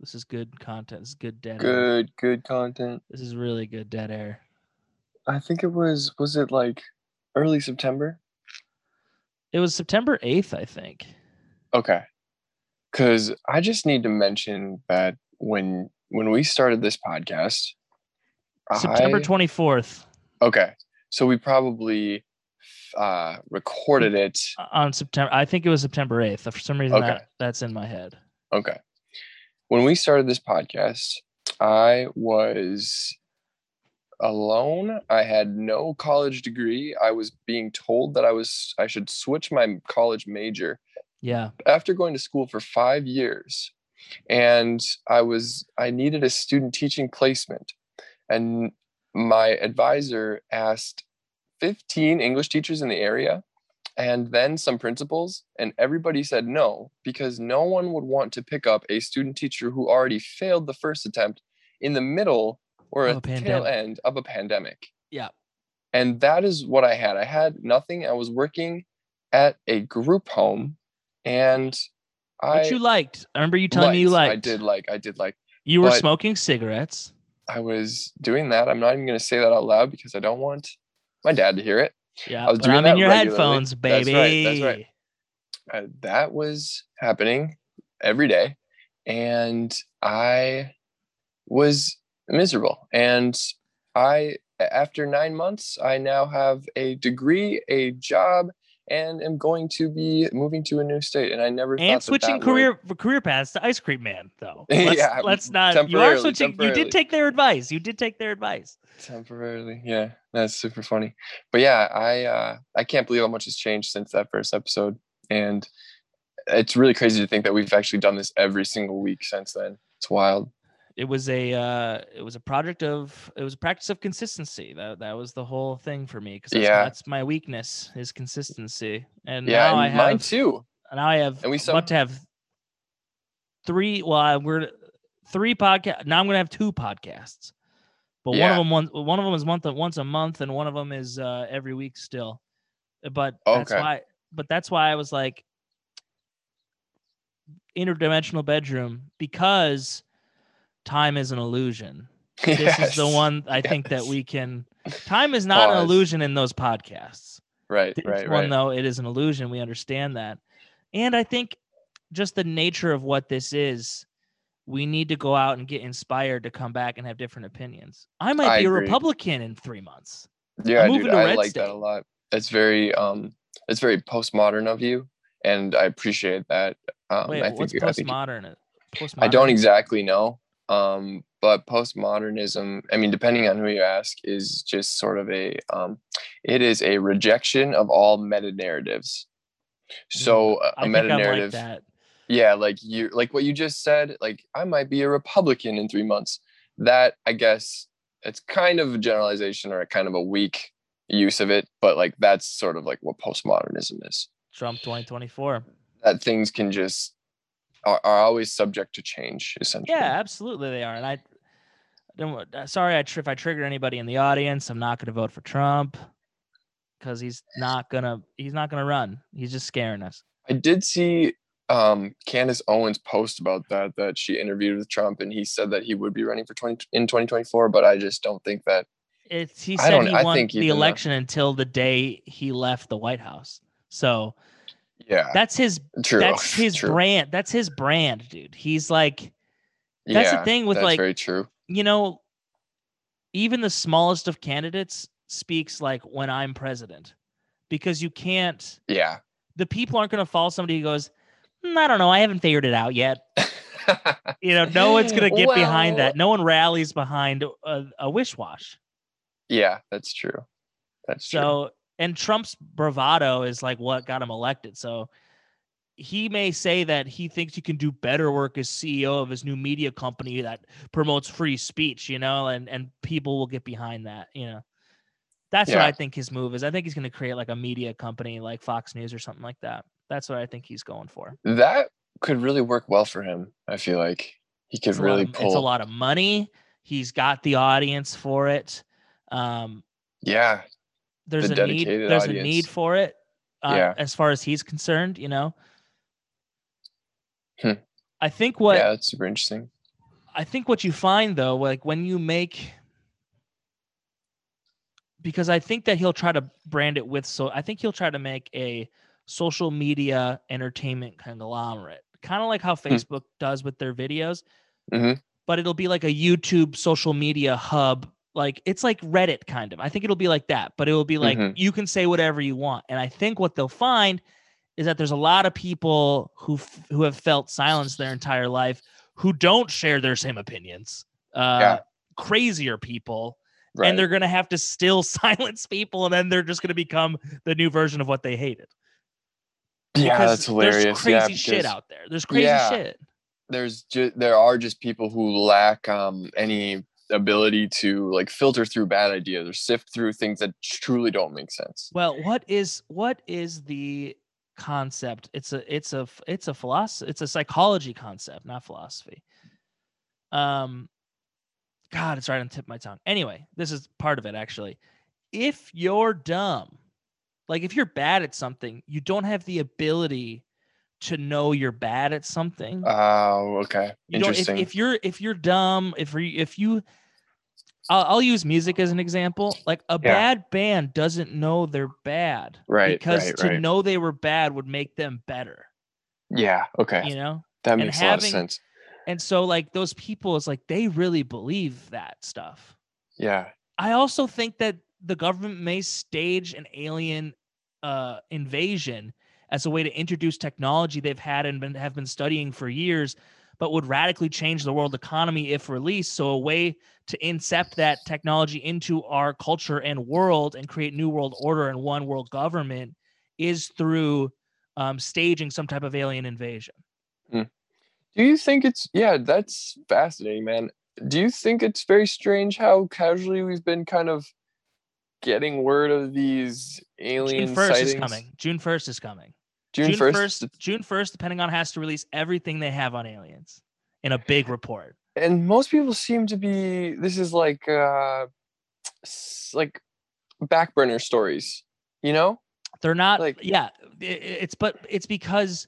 Speaker 1: This is good content. This is good dead air.
Speaker 2: Good, good content.
Speaker 1: This is really good dead air.
Speaker 2: I think it was was it like early September?
Speaker 1: It was September 8th, I think.
Speaker 2: Okay. Cause I just need to mention that when when we started this podcast,
Speaker 1: September 24th
Speaker 2: Okay. So we probably uh recorded it.
Speaker 1: on September. I think it was September 8th. For some reason,
Speaker 2: Okay.
Speaker 1: that, that's in my head.
Speaker 2: Okay. When we started this podcast, I was alone. I had no college degree. I was being told that I was I should switch my college major
Speaker 1: Yeah.
Speaker 2: after going to school for 5 years. And I was I needed a student teaching placement. And my advisor asked 15 English teachers in the area and then some principals and everybody said no because no one would want to pick up a student teacher who already failed the first attempt in the middle or
Speaker 1: a
Speaker 2: at the tail end of a pandemic
Speaker 1: Yeah.
Speaker 2: and that is what i had i had nothing i was working at a group home and i
Speaker 1: What you liked. I remember you telling me you liked.
Speaker 2: i did like i did like
Speaker 1: You were smoking cigarettes.
Speaker 2: I was doing that i'm not even going to say that out loud because i don't want my dad to hear it
Speaker 1: Yeah.
Speaker 2: I
Speaker 1: was
Speaker 2: doing
Speaker 1: I'm in
Speaker 2: that
Speaker 1: your
Speaker 2: regularly.
Speaker 1: headphones,
Speaker 2: That's
Speaker 1: baby.
Speaker 2: right, that's right. uh, that was happening every day and i was miserable and i after nine months i now have a degree a job and am going to be moving to a new state and i never
Speaker 1: And
Speaker 2: that
Speaker 1: switching
Speaker 2: that would-
Speaker 1: career career paths to ice cream man, though. Let's,
Speaker 2: Yeah,
Speaker 1: let's not. You are switching. You did take their advice. You did take their advice.
Speaker 2: temporarily yeah that's super funny but yeah i uh i can't believe how much has changed since that first episode and it's really crazy to think that we've actually done this every single week since then it's wild
Speaker 1: It was a. Uh, it was a project of. It was a practice of consistency. That that was the whole thing for me because that's,
Speaker 2: Yeah.
Speaker 1: that's my weakness is consistency. And
Speaker 2: yeah
Speaker 1: now I
Speaker 2: and mine
Speaker 1: have.
Speaker 2: too
Speaker 1: Now I have.
Speaker 2: And we
Speaker 1: I'm about to have three. Well, I- we're three podcast. Now I'm gonna have two podcasts, but one of them one one of them is month once a month, and one of them is uh, every week still. But that's
Speaker 2: Okay.
Speaker 1: why. But that's why I was like interdimensional bedroom because time is an illusion. This is the one I think that we can. Time is not an illusion in those podcasts.
Speaker 2: right
Speaker 1: This
Speaker 2: right
Speaker 1: one
Speaker 2: right
Speaker 1: though, it is an illusion. We understand that, and I think just the nature of what this is, we need to go out and get inspired to come back and have different opinions. I might
Speaker 2: I
Speaker 1: be a. Republican in three months.
Speaker 2: yeah dude i like that a lot it's very um it's very postmodern of you and i appreciate that um
Speaker 1: Wait,
Speaker 2: i
Speaker 1: what's
Speaker 2: think I think
Speaker 1: postmodern? Postmodern.
Speaker 2: i don't exactly know Um, but postmodernism, I mean, depending on who you ask, is just sort of a um, it is a rejection of all meta narratives. So uh, a
Speaker 1: I
Speaker 2: meta
Speaker 1: I'm like
Speaker 2: narrative, yeah, like you like what you just said, like I might be a Republican in three months. That I guess it's kind of a generalization or a kind of a weak use of it, but like that's sort of like what postmodernism is.
Speaker 1: Trump 2024.
Speaker 2: That things can just are, are always subject to change, essentially.
Speaker 1: Yeah, absolutely they are. And I don't. uh, Sorry, I if I trigger anybody in the audience, I'm not going to vote for Trump because he's not gonna. He's not gonna run. He's just scaring us.
Speaker 2: I did see um Candace Owens post about that that she interviewed with Trump and he said that he would be running for 20 in 2024 but I just don't think that
Speaker 1: It's he said he
Speaker 2: I
Speaker 1: won the- election until the day he left the White House. So
Speaker 2: yeah
Speaker 1: that's his
Speaker 2: true
Speaker 1: that's his
Speaker 2: true.
Speaker 1: brand. That's his brand, dude. He's like that's the thing with,
Speaker 2: that's
Speaker 1: like-
Speaker 2: very true
Speaker 1: you know, even the smallest of candidates speaks like when I'm president, because you can't.
Speaker 2: yeah
Speaker 1: The people aren't going to follow somebody who goes, "Hmm, I don't know, I haven't figured it out yet. You know, no one's going to get behind that. No one rallies behind a, a wish wash.
Speaker 2: yeah that's true that's true
Speaker 1: So, and Trump's bravado is like what got him elected. So, he may say that he thinks he can do better work as CEO of his new media company that promotes free speech, you know, and and people will get behind that, you know. That's what I think his move is. I think he's going to create like a media company like Fox News or something like that. That's what I think he's going for.
Speaker 2: that could really work well for him I feel like he could
Speaker 1: It's
Speaker 2: really
Speaker 1: of,
Speaker 2: pull
Speaker 1: it's a lot of money. He's got the audience for it. Um,
Speaker 2: yeah
Speaker 1: there's
Speaker 2: The
Speaker 1: a need there's a need for it uh,
Speaker 2: Yeah.
Speaker 1: as far as he's concerned you know
Speaker 2: Hmm.
Speaker 1: i think what
Speaker 2: yeah that's super interesting
Speaker 1: i think what you find though like when you make because i think that he'll try to brand it with so i think he'll try to make a social media entertainment conglomerate kind of like how facebook does with their videos
Speaker 2: Mhm.
Speaker 1: but it'll be like a youtube social media hub like it's like reddit kind of. I think it'll be like that but it will be like
Speaker 2: Mhm.
Speaker 1: you can say whatever you want. And i think what they'll find is that there's a lot of people who f- who have felt silence their entire life who don't share their same opinions uh
Speaker 2: Yeah.
Speaker 1: crazier people
Speaker 2: right.
Speaker 1: and they're going to have to still silence people and then they're just going to become the new version of what they hated.
Speaker 2: Yeah
Speaker 1: Because
Speaker 2: that's hilarious.
Speaker 1: There's crazy
Speaker 2: yeah,
Speaker 1: shit out there. There's crazy
Speaker 2: Yeah.
Speaker 1: shit.
Speaker 2: There's just there are just people who lack um any ability to like filter through bad ideas or sift through things that truly don't make sense.
Speaker 1: Well what is what is the concept? It's a it's a it's a philosophy it's a psychology concept not philosophy. Um god it's right on the tip of my tongue. Anyway this is part of it actually. If you're dumb like if you're bad at something you don't have the ability to know you're bad at something.
Speaker 2: Oh okay.
Speaker 1: You don't if,
Speaker 2: interesting.
Speaker 1: if you're if you're dumb if you if you I'll, I'll use music as an example. Like a
Speaker 2: Yeah.
Speaker 1: bad band doesn't know they're bad
Speaker 2: Right,
Speaker 1: because
Speaker 2: right,
Speaker 1: to
Speaker 2: right.
Speaker 1: know they were bad would make them better.
Speaker 2: Yeah okay.
Speaker 1: You know?
Speaker 2: That makes a lot of sense.
Speaker 1: and so like those people it's like they really believe that stuff.
Speaker 2: Yeah.
Speaker 1: I also think that the government may stage an alien uh, invasion as a way to introduce technology they've had and been, have been studying for years, but would radically change the world economy if released. So, a way to incept that technology into our culture and world and create new world order and one world government is through um, staging some type of alien invasion.
Speaker 2: do you think it's yeah that's fascinating man do you think it's very strange how casually we've been kind of getting word of these alien
Speaker 1: June first
Speaker 2: sightings
Speaker 1: is coming. June first is coming.
Speaker 2: June 1st
Speaker 1: June first, the Pentagon has to release everything they have on aliens in a big report.
Speaker 2: and most people seem to be this is like uh like back burner stories you know
Speaker 1: They're not
Speaker 2: Like-
Speaker 1: yeah, i- i- it's but it's because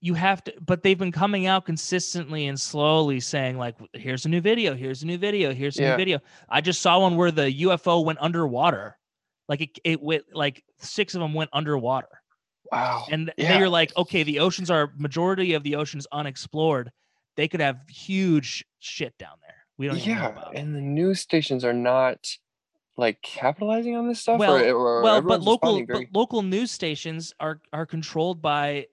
Speaker 1: you have to but they've been coming out consistently and slowly saying like here's a new video, here's a new video, here's a
Speaker 2: Yeah.
Speaker 1: new video. I just saw one where the UFO went underwater. Like it it went like six of them went underwater.
Speaker 2: Wow
Speaker 1: And
Speaker 2: Yeah.
Speaker 1: they're like, okay, the oceans are majority of the oceans unexplored. They could have huge shit down there. We don't
Speaker 2: yeah
Speaker 1: about.
Speaker 2: and the news stations are not like capitalizing on this stuff
Speaker 1: well,
Speaker 2: or, or
Speaker 1: well, but local but local news stations are are controlled by,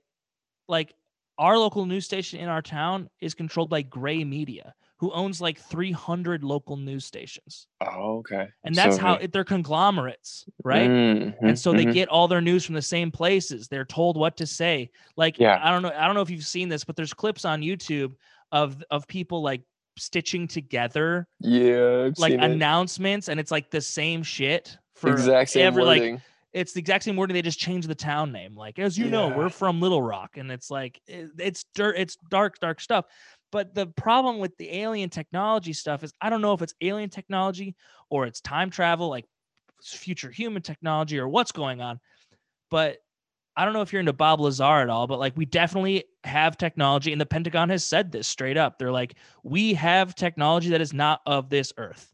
Speaker 1: like, our local news station in our town is controlled by gray media, who owns like 300 local news stations.
Speaker 2: Oh, okay.
Speaker 1: And that's
Speaker 2: So
Speaker 1: how they're conglomerates, right?
Speaker 2: Mhm,
Speaker 1: and so they
Speaker 2: mhm.
Speaker 1: get all their news from the same places. They're told what to say. Like
Speaker 2: Yeah.
Speaker 1: I don't know, I don't know if you've seen this, but there's clips on YouTube of of people like stitching together
Speaker 2: yeah, I've
Speaker 1: like
Speaker 2: seen it.
Speaker 1: announcements, and it's like the same shit for
Speaker 2: exact same
Speaker 1: every like it's the exact same wording. They just change the town name. Like as you know, we're from Little Rock, and it's like it- it's dirt, it's dark, dark stuff. But the problem with the alien technology stuff is I don't know if it's alien technology or it's time travel, like future human technology, or what's going on. But I don't know if you're into Bob Lazar at all, but like we definitely have technology, and the Pentagon has said this straight up. They're like, we have technology that is not of this earth.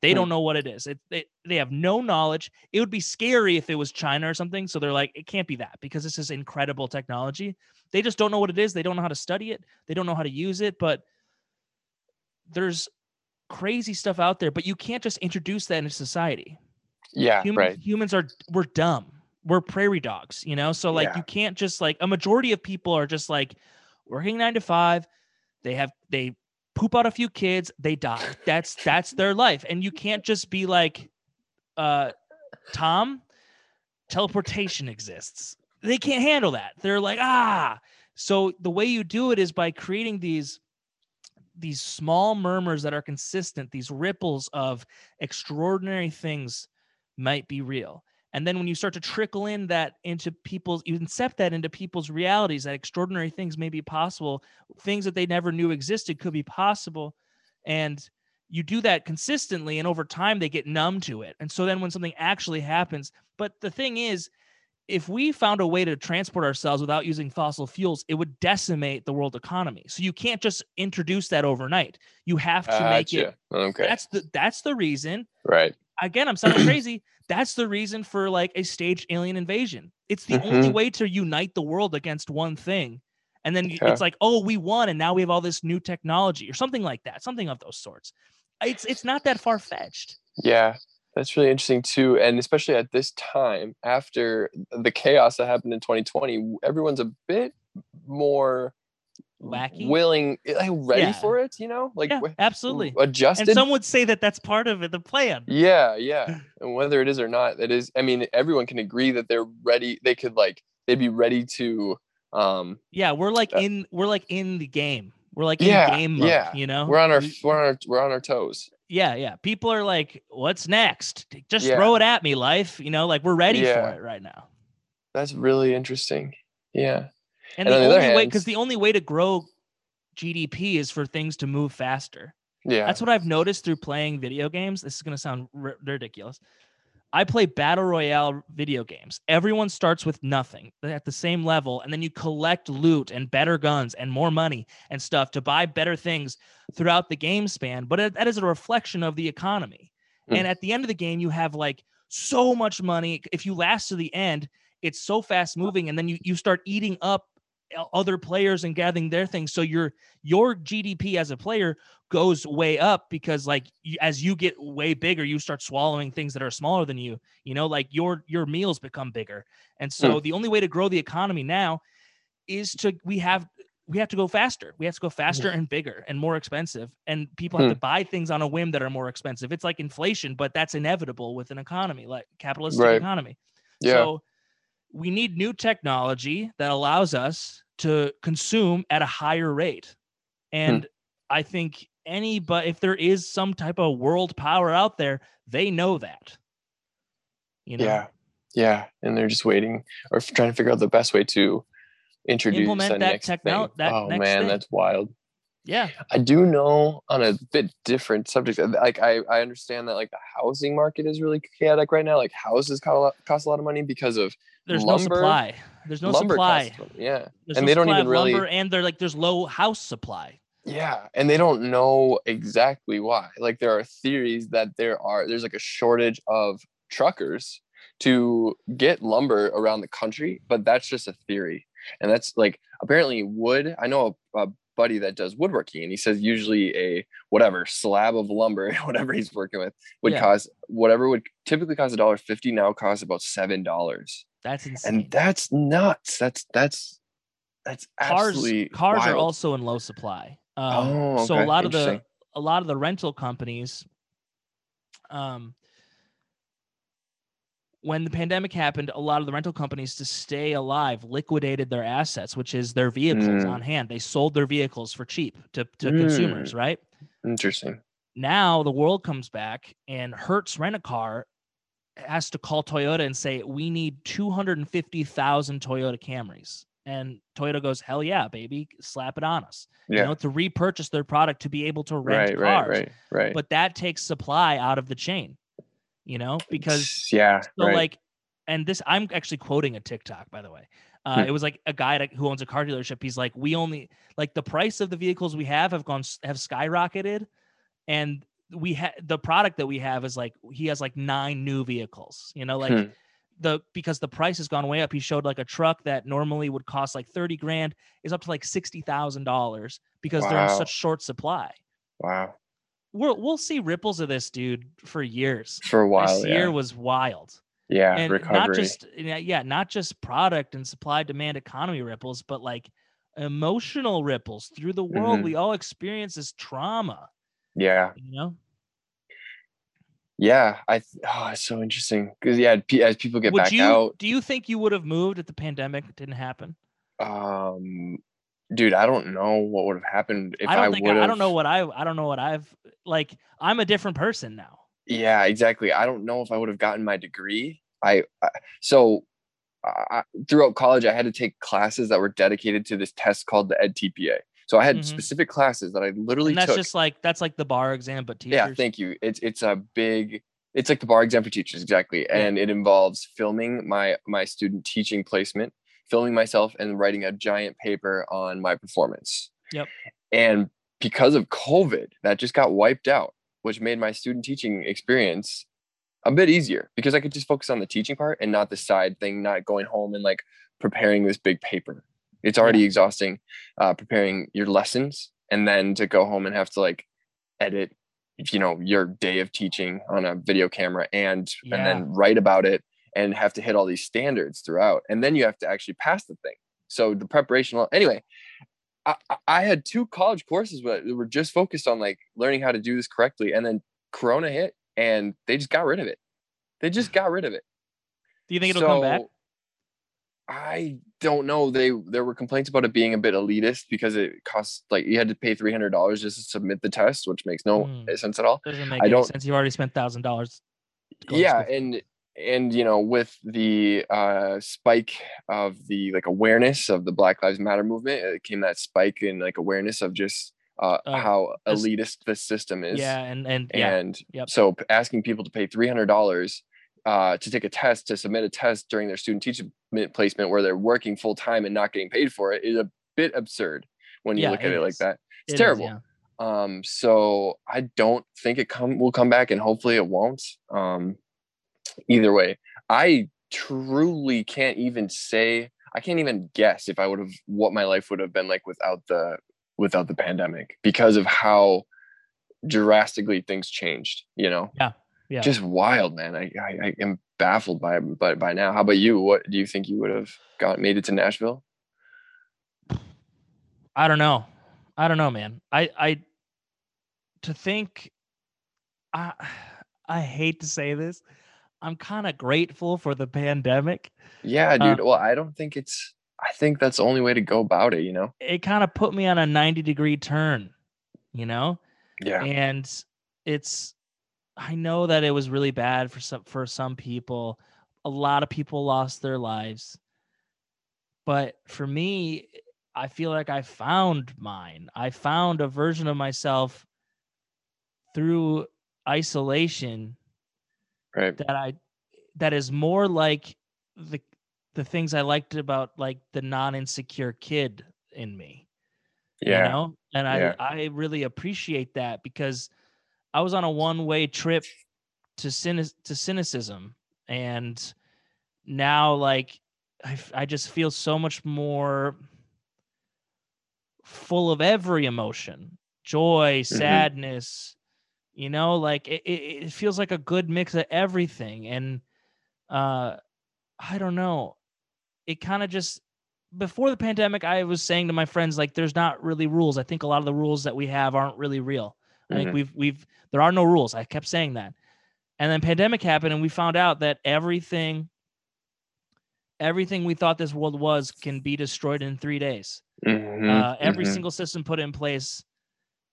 Speaker 1: They
Speaker 2: Hmm.
Speaker 1: don't know what it is. It, they they have no knowledge. It would be scary if it was China or something. So they're like, it can't be that because this is incredible technology. They just don't know what it is. They don't know how to study it. They don't know how to use it. But there's crazy stuff out there. But you can't just introduce that into society.
Speaker 2: Yeah,
Speaker 1: Humans,
Speaker 2: right.
Speaker 1: humans are we're dumb. We're prairie dogs, you know. So like
Speaker 2: Yeah.
Speaker 1: you can't just like a majority of people are just like working nine to five. They have they poop out a few kids, they die. That's that's their life, and you can't just be like, uh, Tom, teleportation exists. They can't handle that. They're like ah. So the way you do it is by creating these these small murmurs that are consistent, these ripples of extraordinary things might be real. And then when you start to trickle in that into people's, you incept that into people's realities, that extraordinary things may be possible, things that they never knew existed could be possible. And you do that consistently, and over time they get numb to it. And so then when something actually happens, but the thing is, if we found a way to transport ourselves without using fossil fuels, it would decimate the world economy. So you can't just introduce that overnight. You have to make it.
Speaker 2: Gotcha. Okay.
Speaker 1: That's the that's the reason
Speaker 2: right.
Speaker 1: again, I'm sounding crazy. That's the reason for like a staged alien invasion. It's the only
Speaker 2: Mhm.
Speaker 1: way to unite the world against one thing. And then
Speaker 2: Okay.
Speaker 1: it's like, oh, we won, and now we have all this new technology or something like that, something of those sorts. It's it's not that far fetched.
Speaker 2: Yeah, that's really interesting too, and especially at this time after the chaos that happened in 2020, everyone's a bit more
Speaker 1: Wacky.
Speaker 2: willing, like ready
Speaker 1: Yeah.
Speaker 2: for it. You know, like
Speaker 1: yeah, absolutely.
Speaker 2: adjusted.
Speaker 1: And some would say that that's part of it, the plan.
Speaker 2: yeah, yeah, and whether it is or not, that is. I mean, everyone can agree that they're ready. They could like they'd be ready to. um
Speaker 1: Yeah, we're like
Speaker 2: Uh,
Speaker 1: in we're like in the game. We're like
Speaker 2: Yeah,
Speaker 1: in game mode,
Speaker 2: yeah.
Speaker 1: you know?
Speaker 2: We're on our
Speaker 1: We-
Speaker 2: we're on our we're on our toes.
Speaker 1: Yeah, yeah. People are like, what's next? Just
Speaker 2: Yeah.
Speaker 1: throw it at me, life. You know, like we're ready
Speaker 2: Yeah.
Speaker 1: for it right now.
Speaker 2: That's really interesting. Yeah.
Speaker 1: And,
Speaker 2: And
Speaker 1: the
Speaker 2: on the other
Speaker 1: only way, because the only way to grow GDP is for things to move faster.
Speaker 2: Yeah.
Speaker 1: That's what I've noticed through playing video games. This is going to sound r- ridiculous. I play battle royale video games. Everyone starts with nothing at the same level, and then you collect loot and better guns and more money and stuff to buy better things throughout the game span. But it- that is a reflection of the economy.
Speaker 2: Mm.
Speaker 1: And at the end of the game, you have like so much money. If you last to the end, it's so fast moving, and then you you start eating up other players and gathering their things. So your your GDP as a player goes way up because like you, as you get way bigger, you start swallowing things that are smaller than you. You know, like your your meals become bigger, and so hmm. the only way to grow the economy now is to we have we have to go faster. We have to go mm-hmm. faster and bigger and more expensive. And people have hmm. to buy things on a whim that are more expensive. It's like inflation, but that's inevitable with an economy like capitalist
Speaker 2: Right.
Speaker 1: economy.
Speaker 2: yeah.
Speaker 1: So we need new technology that allows us to consume at a higher rate. And I think any but if there is some type of world power out there, they know that. You know,
Speaker 2: Yeah, yeah, and they're just waiting or trying to figure out the best way to introduce
Speaker 1: Implement
Speaker 2: that,
Speaker 1: that
Speaker 2: next thing. oh man,
Speaker 1: thing.
Speaker 2: that's wild.
Speaker 1: yeah,
Speaker 2: I do know on a bit different subject. uh, Like I, I understand that like the housing market is really chaotic right now. Like houses cost a lot, cost a lot of money because of
Speaker 1: there's
Speaker 2: Lumber-
Speaker 1: no supply. There's no supply.
Speaker 2: costs- yeah,
Speaker 1: There's
Speaker 2: and
Speaker 1: no
Speaker 2: they don't even really-
Speaker 1: lumber, and they're like there's low house supply.
Speaker 2: yeah, and they don't know exactly why. Like there are theories that there are there's like a shortage of truckers to get lumber around the country, but that's just a theory. And that's like apparently wood. I know a, a buddy that does woodworking, and he says usually a whatever slab of lumber, whatever he's working with, would
Speaker 1: Yeah.
Speaker 2: cost whatever would typically cost a dollar fifty now costs about seven dollars,
Speaker 1: That's insane.
Speaker 2: and that's nuts. That's that's that's
Speaker 1: cars
Speaker 2: absolutely
Speaker 1: cars are also in low supply. Um,
Speaker 2: Oh,
Speaker 1: so a lot of the a lot of the rental companies um when the pandemic happened, a lot of the rental companies to stay alive liquidated their assets, which is their vehicles
Speaker 2: Mm.
Speaker 1: on hand. They sold their vehicles for cheap to, to consumers, right?
Speaker 2: Interesting.
Speaker 1: Now the world comes back and Hertz Rent a Car has to call Toyota and say, We need 250,000 Toyota Camrys. And Toyota goes, Hell yeah, baby, slap it on us.
Speaker 2: Yeah.
Speaker 1: You know, to repurchase their product to be able to rent
Speaker 2: right, right,
Speaker 1: cars.
Speaker 2: right, right.
Speaker 1: But that takes supply out of the chain, you know, because
Speaker 2: yeah,
Speaker 1: so
Speaker 2: right.
Speaker 1: like, and this I'm actually quoting a TikTok by the way. Uh,
Speaker 2: Hmm.
Speaker 1: It was like a guy that, who owns a car dealership. He's like, we only like the price of the vehicles we have have gone have skyrocketed, and we have the product that we have is like he has like nine new vehicles. You know, like
Speaker 2: Hmm.
Speaker 1: the because the price has gone way up. He showed like a truck that normally would cost like thirty grand is up to like sixty thousand dollars because they're in such short supply.
Speaker 2: wow.
Speaker 1: We'll we'll see ripples of this dude for years.
Speaker 2: For a while,
Speaker 1: this year was wild
Speaker 2: Yeah,
Speaker 1: and
Speaker 2: recovery.
Speaker 1: not just yeah, yeah, not just product and supply demand economy ripples, but like emotional ripples through the world.
Speaker 2: Mhm.
Speaker 1: We all experience this trauma,
Speaker 2: yeah.
Speaker 1: you know.
Speaker 2: Yeah, I th- oh, it's so interesting because yeah, as people get
Speaker 1: would
Speaker 2: back
Speaker 1: you
Speaker 2: out,
Speaker 1: do you think you would have moved if the pandemic didn't happen?
Speaker 2: um, dude, I don't know what would have happened if
Speaker 1: I
Speaker 2: I,
Speaker 1: don't think
Speaker 2: would
Speaker 1: I,
Speaker 2: have.
Speaker 1: I don't know what I I don't know what I've like. I'm a different person now.
Speaker 2: Yeah, exactly. I don't know if I would have gotten my degree. I, I so I, throughout college, I had to take classes that were dedicated to this test called the EdTPA. So I had
Speaker 1: Mhm.
Speaker 2: specific classes that I literally
Speaker 1: And that's
Speaker 2: took.
Speaker 1: just like that's like the bar exam, but teachers.
Speaker 2: Yeah, thank you. It's it's a big it's like the bar exam for teachers exactly,
Speaker 1: Yeah.
Speaker 2: and it involves filming my my student teaching placement, filming myself, and writing a giant paper on my performance.
Speaker 1: Yep.
Speaker 2: And because of COVID, that just got wiped out, which made my student teaching experience a bit easier because I could just focus on the teaching part and not the side thing, not going home and like preparing this big paper. It's already exhausting uh, preparing your lessons and then to go home and have to like edit you know your day of teaching on a video camera and and then write about it and have to hit all these standards throughout. And then you have to actually pass the thing. So the preparation anyway I, I- had two college courses that were just focused on like learning how to do this correctly and then corona hit and they just got rid of it. They just got rid of it.
Speaker 1: Do you think it'll come back?
Speaker 2: I don't know. They there were complaints about it being a bit elitist because it costs like you had to pay three hundred dollars just to submit the test, which makes no
Speaker 1: Hmm.
Speaker 2: sense at all.
Speaker 1: Doesn't make
Speaker 2: I
Speaker 1: any
Speaker 2: don't-
Speaker 1: sense. You've already spent thousand dollars.
Speaker 2: Yeah, and and you know with the uh spike of the like awareness of the Black Lives Matter movement, it came that spike in like awareness of just uh,
Speaker 1: Of
Speaker 2: how elitist the system is.
Speaker 1: yeah, and and yeah,
Speaker 2: and
Speaker 1: Yep.
Speaker 2: so asking people to pay $300 uh, to take a test to submit a test during their student teaching placement where they're working full time and not getting paid for it is a bit absurd when you
Speaker 1: Yeah,
Speaker 2: look at
Speaker 1: it
Speaker 2: it, like
Speaker 1: is.
Speaker 2: that.
Speaker 1: It
Speaker 2: it's
Speaker 1: is,
Speaker 2: terrible.
Speaker 1: yeah.
Speaker 2: um so i don't think it come will come back and hopefully it won't. Um either way i truly can't even say i can't even guess if i would have what my life would have been like without the without the pandemic because of how drastically things changed you know?
Speaker 1: Yeah, yeah.
Speaker 2: just wild man i i, I am baffled by by by now how about you what do you think you would have got made it to nashville
Speaker 1: I don't know. I don't know, man. I I to think I I hate to say this. I'm kind of grateful for the pandemic.
Speaker 2: yeah
Speaker 1: Uh,
Speaker 2: dude well i don't think it's i think that's the only way to go about it you know
Speaker 1: It kind of put me on a 90 degree turn, you know?
Speaker 2: yeah
Speaker 1: And it's I know that it was really bad for some for some people. A lot of people lost their lives. But for me, I feel like I found mine. I found a version of myself through isolation
Speaker 2: right
Speaker 1: that I that is more like the the things I liked about like the non-insecure kid in me
Speaker 2: yeah
Speaker 1: you know and i
Speaker 2: Yeah.
Speaker 1: i really appreciate that because i was on a one way trip to to cynicism and now like I just feel so much more full of every emotion joy
Speaker 2: Mm-hmm.
Speaker 1: sadness you know like it, it, it feels like a good mix of everything and uh i don't know it kind of just before the pandemic, I was saying to my friends, like, there's not really rules. I think a lot of the rules that we have aren't really real. I think
Speaker 2: Mhm.
Speaker 1: we've we've there are no rules. I kept saying that. And then pandemic happened and we found out that everything everything we thought this world was can be destroyed in 3 days.
Speaker 2: Mhm,
Speaker 1: Uh, every
Speaker 2: mhm,
Speaker 1: single system put in place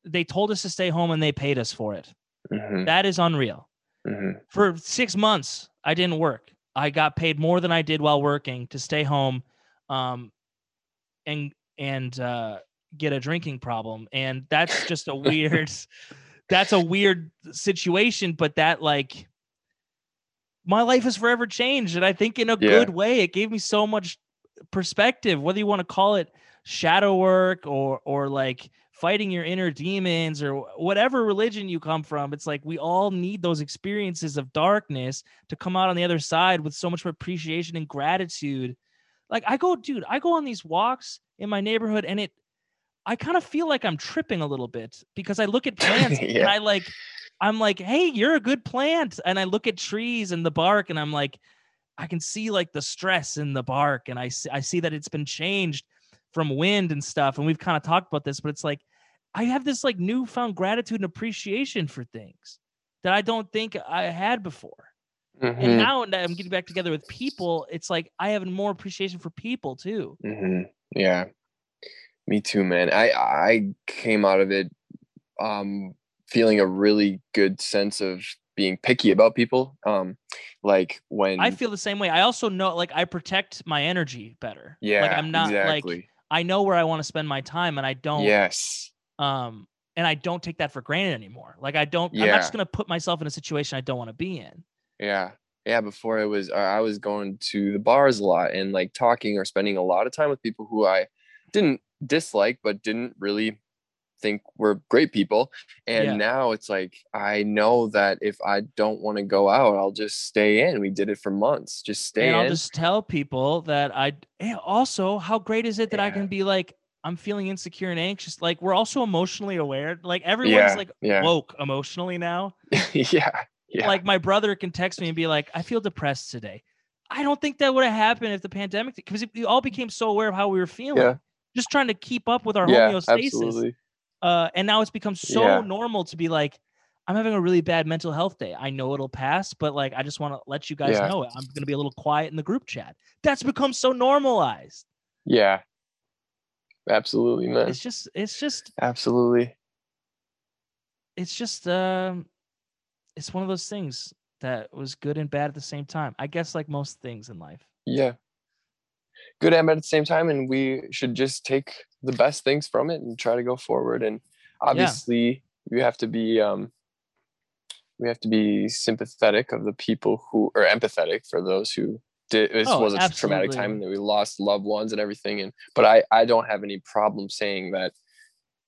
Speaker 1: they told us to stay home and they paid us for it.
Speaker 2: mhm,
Speaker 1: That is unreal.
Speaker 2: mhm.
Speaker 1: For 6 months I didn't work. I got paid more than I did while working to stay home um and and uh get a drinking problem and that's just a weird that's a weird situation but that like my life has forever changed and i think in a
Speaker 2: Yeah.
Speaker 1: good way it gave me so much perspective whether you want to call it shadow work or or like fighting your inner demons or whatever religion you come from it's like we all need those experiences of darkness to come out on the other side with so much appreciation and gratitude like i go dude i go on these walks in my neighborhood and it i kind of feel like i'm tripping a little bit because i look at plants and i like i'm like hey you're a good plant and i look at trees and the bark and i'm like i can see like the stress in the bark and i see, I see that it's been changed from wind and stuff and we've kind of talked about this but it's like i have this like newfound gratitude and appreciation for things that i don't think i had before and
Speaker 2: Mhm,
Speaker 1: now that I'm getting back together with people, it's like I have more appreciation for people too.
Speaker 2: mhm. Yeah, me too, man. I I came out of it um feeling a really good sense of being picky about people. Um, like when
Speaker 1: I feel the same way. I also know like I protect my energy better.
Speaker 2: yeah,
Speaker 1: Like I'm not
Speaker 2: exactly.
Speaker 1: like I know where I want to spend my time and I don't
Speaker 2: yes,
Speaker 1: um and I don't take that for granted anymore. Like I don't I'm not just gonna put myself in a situation I don't want to be in.
Speaker 2: yeah, yeah. Before it was, I was going to the bars a lot and like talking or spending a lot of time with people who I didn't dislike, but didn't really think were great people. And
Speaker 1: Yeah.
Speaker 2: now it's like I know that if I don't want to go out, I'll just stay in. We did it for months. Just stay
Speaker 1: and
Speaker 2: in.
Speaker 1: I'll just tell people that I also how great is it that I can be like I'm feeling insecure and anxious. Like we're also emotionally aware. Like everyone's
Speaker 2: yeah,
Speaker 1: like
Speaker 2: yeah,
Speaker 1: woke emotionally now.
Speaker 2: yeah, yeah.
Speaker 1: like my brother can text me and be like, "I feel depressed today." I don't think that would have happened if the pandemic because we all became so aware of how we were feeling,
Speaker 2: Yeah.
Speaker 1: Just trying to keep up with our
Speaker 2: yeah,
Speaker 1: homeostasis.
Speaker 2: absolutely.
Speaker 1: Uh, and now it's become so
Speaker 2: Yeah.
Speaker 1: normal to be like, "I'm having a really bad mental health day. I know it'll pass, but like, I just want to let you guys
Speaker 2: Yeah.
Speaker 1: know it. I'm gonna be a little quiet in the group chat." That's become so normalized.
Speaker 2: Yeah, absolutely, man.
Speaker 1: It's just, it's just,
Speaker 2: Absolutely.
Speaker 1: it's just, um, it's one of those things that was good and bad at the same time. I guess like most things in life.
Speaker 2: Yeah. Good and bad at the same time, and we should just take the best things from it and try to go forward. And obviously, we have to be um, we have to be sympathetic of the people who or empathetic for those who did this
Speaker 1: Oh,
Speaker 2: was a traumatic time and that we lost loved ones and everything. And but I I don't have any problem saying that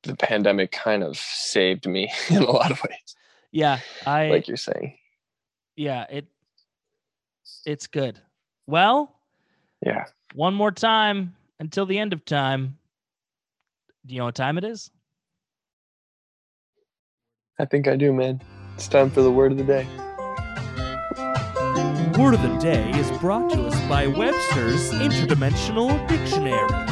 Speaker 2: the pandemic kind of saved me in a lot of ways,
Speaker 1: Yeah, I
Speaker 2: like you're saying.
Speaker 1: yeah, it it's good. Well,
Speaker 2: Yeah.
Speaker 1: One more time until the end of time. Do you know what time it is?
Speaker 2: I think I do, man. It's time for the word of the day.
Speaker 1: Word of the day is brought to us by Webster's Interdimensional Dictionary.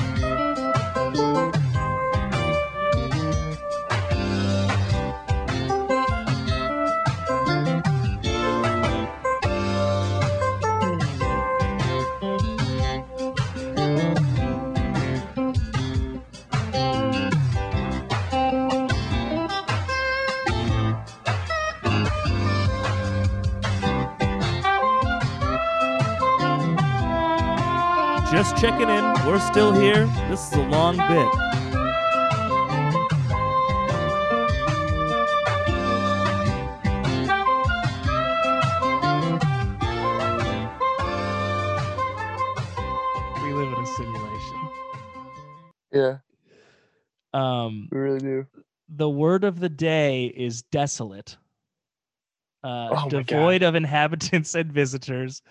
Speaker 1: Checking in. We're still here. This is a long bit. We live in a simulation.
Speaker 2: Yeah,
Speaker 1: Um,
Speaker 2: we really do.
Speaker 1: the word of the day is desolate. Uh,
Speaker 2: Oh my God.
Speaker 1: devoid of inhabitants and visitors,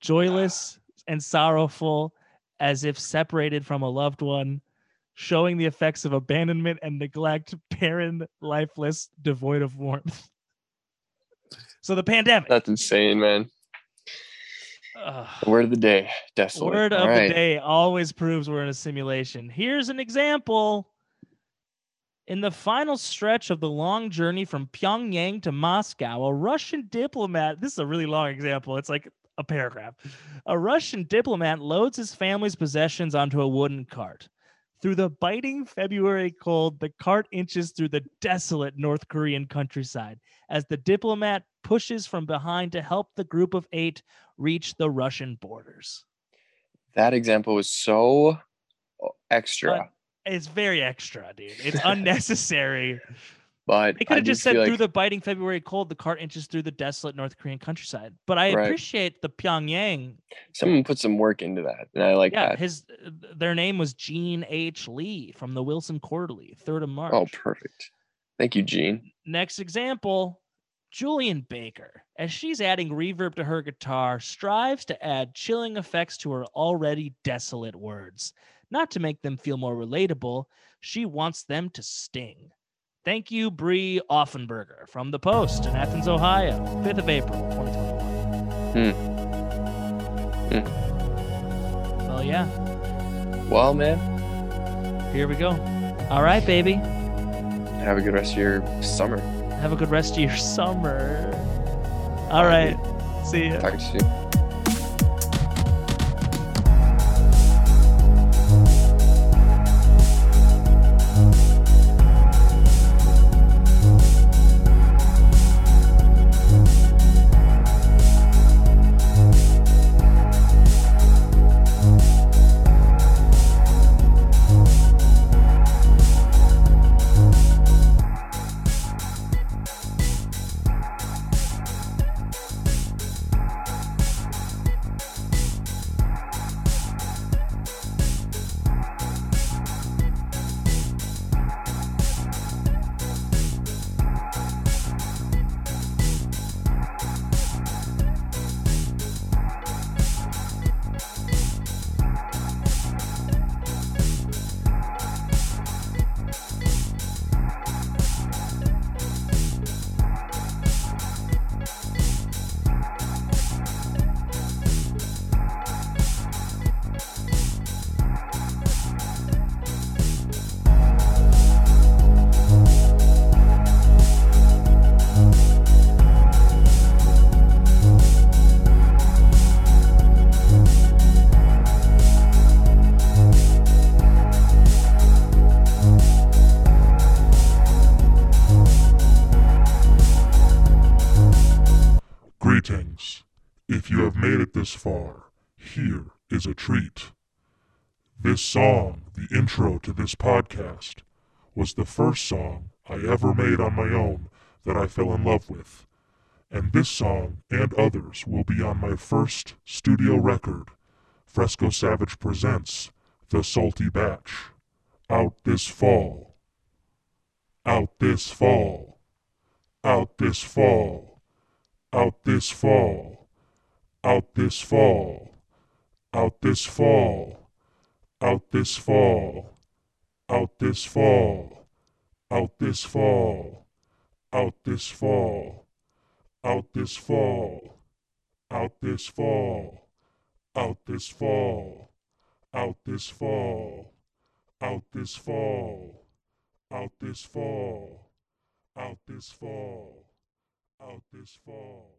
Speaker 1: joyless and sorrowful, as if separated from a loved one, showing the effects of abandonment and neglect, barren, lifeless, devoid of warmth. So the pandemic.
Speaker 2: That's insane, man.
Speaker 1: Ugh.
Speaker 2: Word of the day. Desolate.
Speaker 1: Word of
Speaker 2: right.
Speaker 1: the day always proves we're in a simulation. Here's an example. In the final stretch of the long journey from Pyongyang to Moscow, a Russian diplomat, this is a really long example, it's like a paragraph. A Russian diplomat loads his family's possessions onto a wooden cart. Through the biting February cold, the cart inches through the desolate North Korean countryside as the diplomat pushes from behind to help the group of eight reach the Russian borders.
Speaker 2: That example was so uh, extra.
Speaker 1: Uh, it's very extra, dude. It's unnecessary.
Speaker 2: But
Speaker 1: They could have just said
Speaker 2: feel
Speaker 1: through the biting February cold, the cart inches through the desolate North Korean countryside. But I
Speaker 2: Right.
Speaker 1: appreciate the Pyongyang.
Speaker 2: someone put some work into that, and I like
Speaker 1: Yeah,
Speaker 2: that.
Speaker 1: his uh, their name was Gene H. Lee from the Wilson Quarterly, third of March.
Speaker 2: Oh, perfect. Thank you, Gene.
Speaker 1: Next example, Julien Baker, as she's adding reverb to her guitar, strives to add chilling effects to her already desolate words. Not to make them feel more relatable, she wants them to sting. Thank you, Bree Offenberger from The Post in Athens, Ohio, 5th of April, 2021.
Speaker 2: Hmm.
Speaker 1: Well, yeah,
Speaker 2: Well, man,
Speaker 1: here we go. All right, baby.
Speaker 2: have a good rest of your summer.
Speaker 1: Have a good rest of your summer. All right. See ya.
Speaker 2: Talk to you soon.
Speaker 3: Song, the intro to this podcast, was the first song I ever made on my own that I fell in love with. And this song and others will be on my first studio record, Fresco Savage Presents The Salty Batch, out this fall. Out this fall. Out this fall out this fall, out this fall, out this fall, out this fall, out this fall, out this fall, out this fall, out this fall, out this fall, out this fall, out this fall, out this fall, out this fall, out this fall out this fall.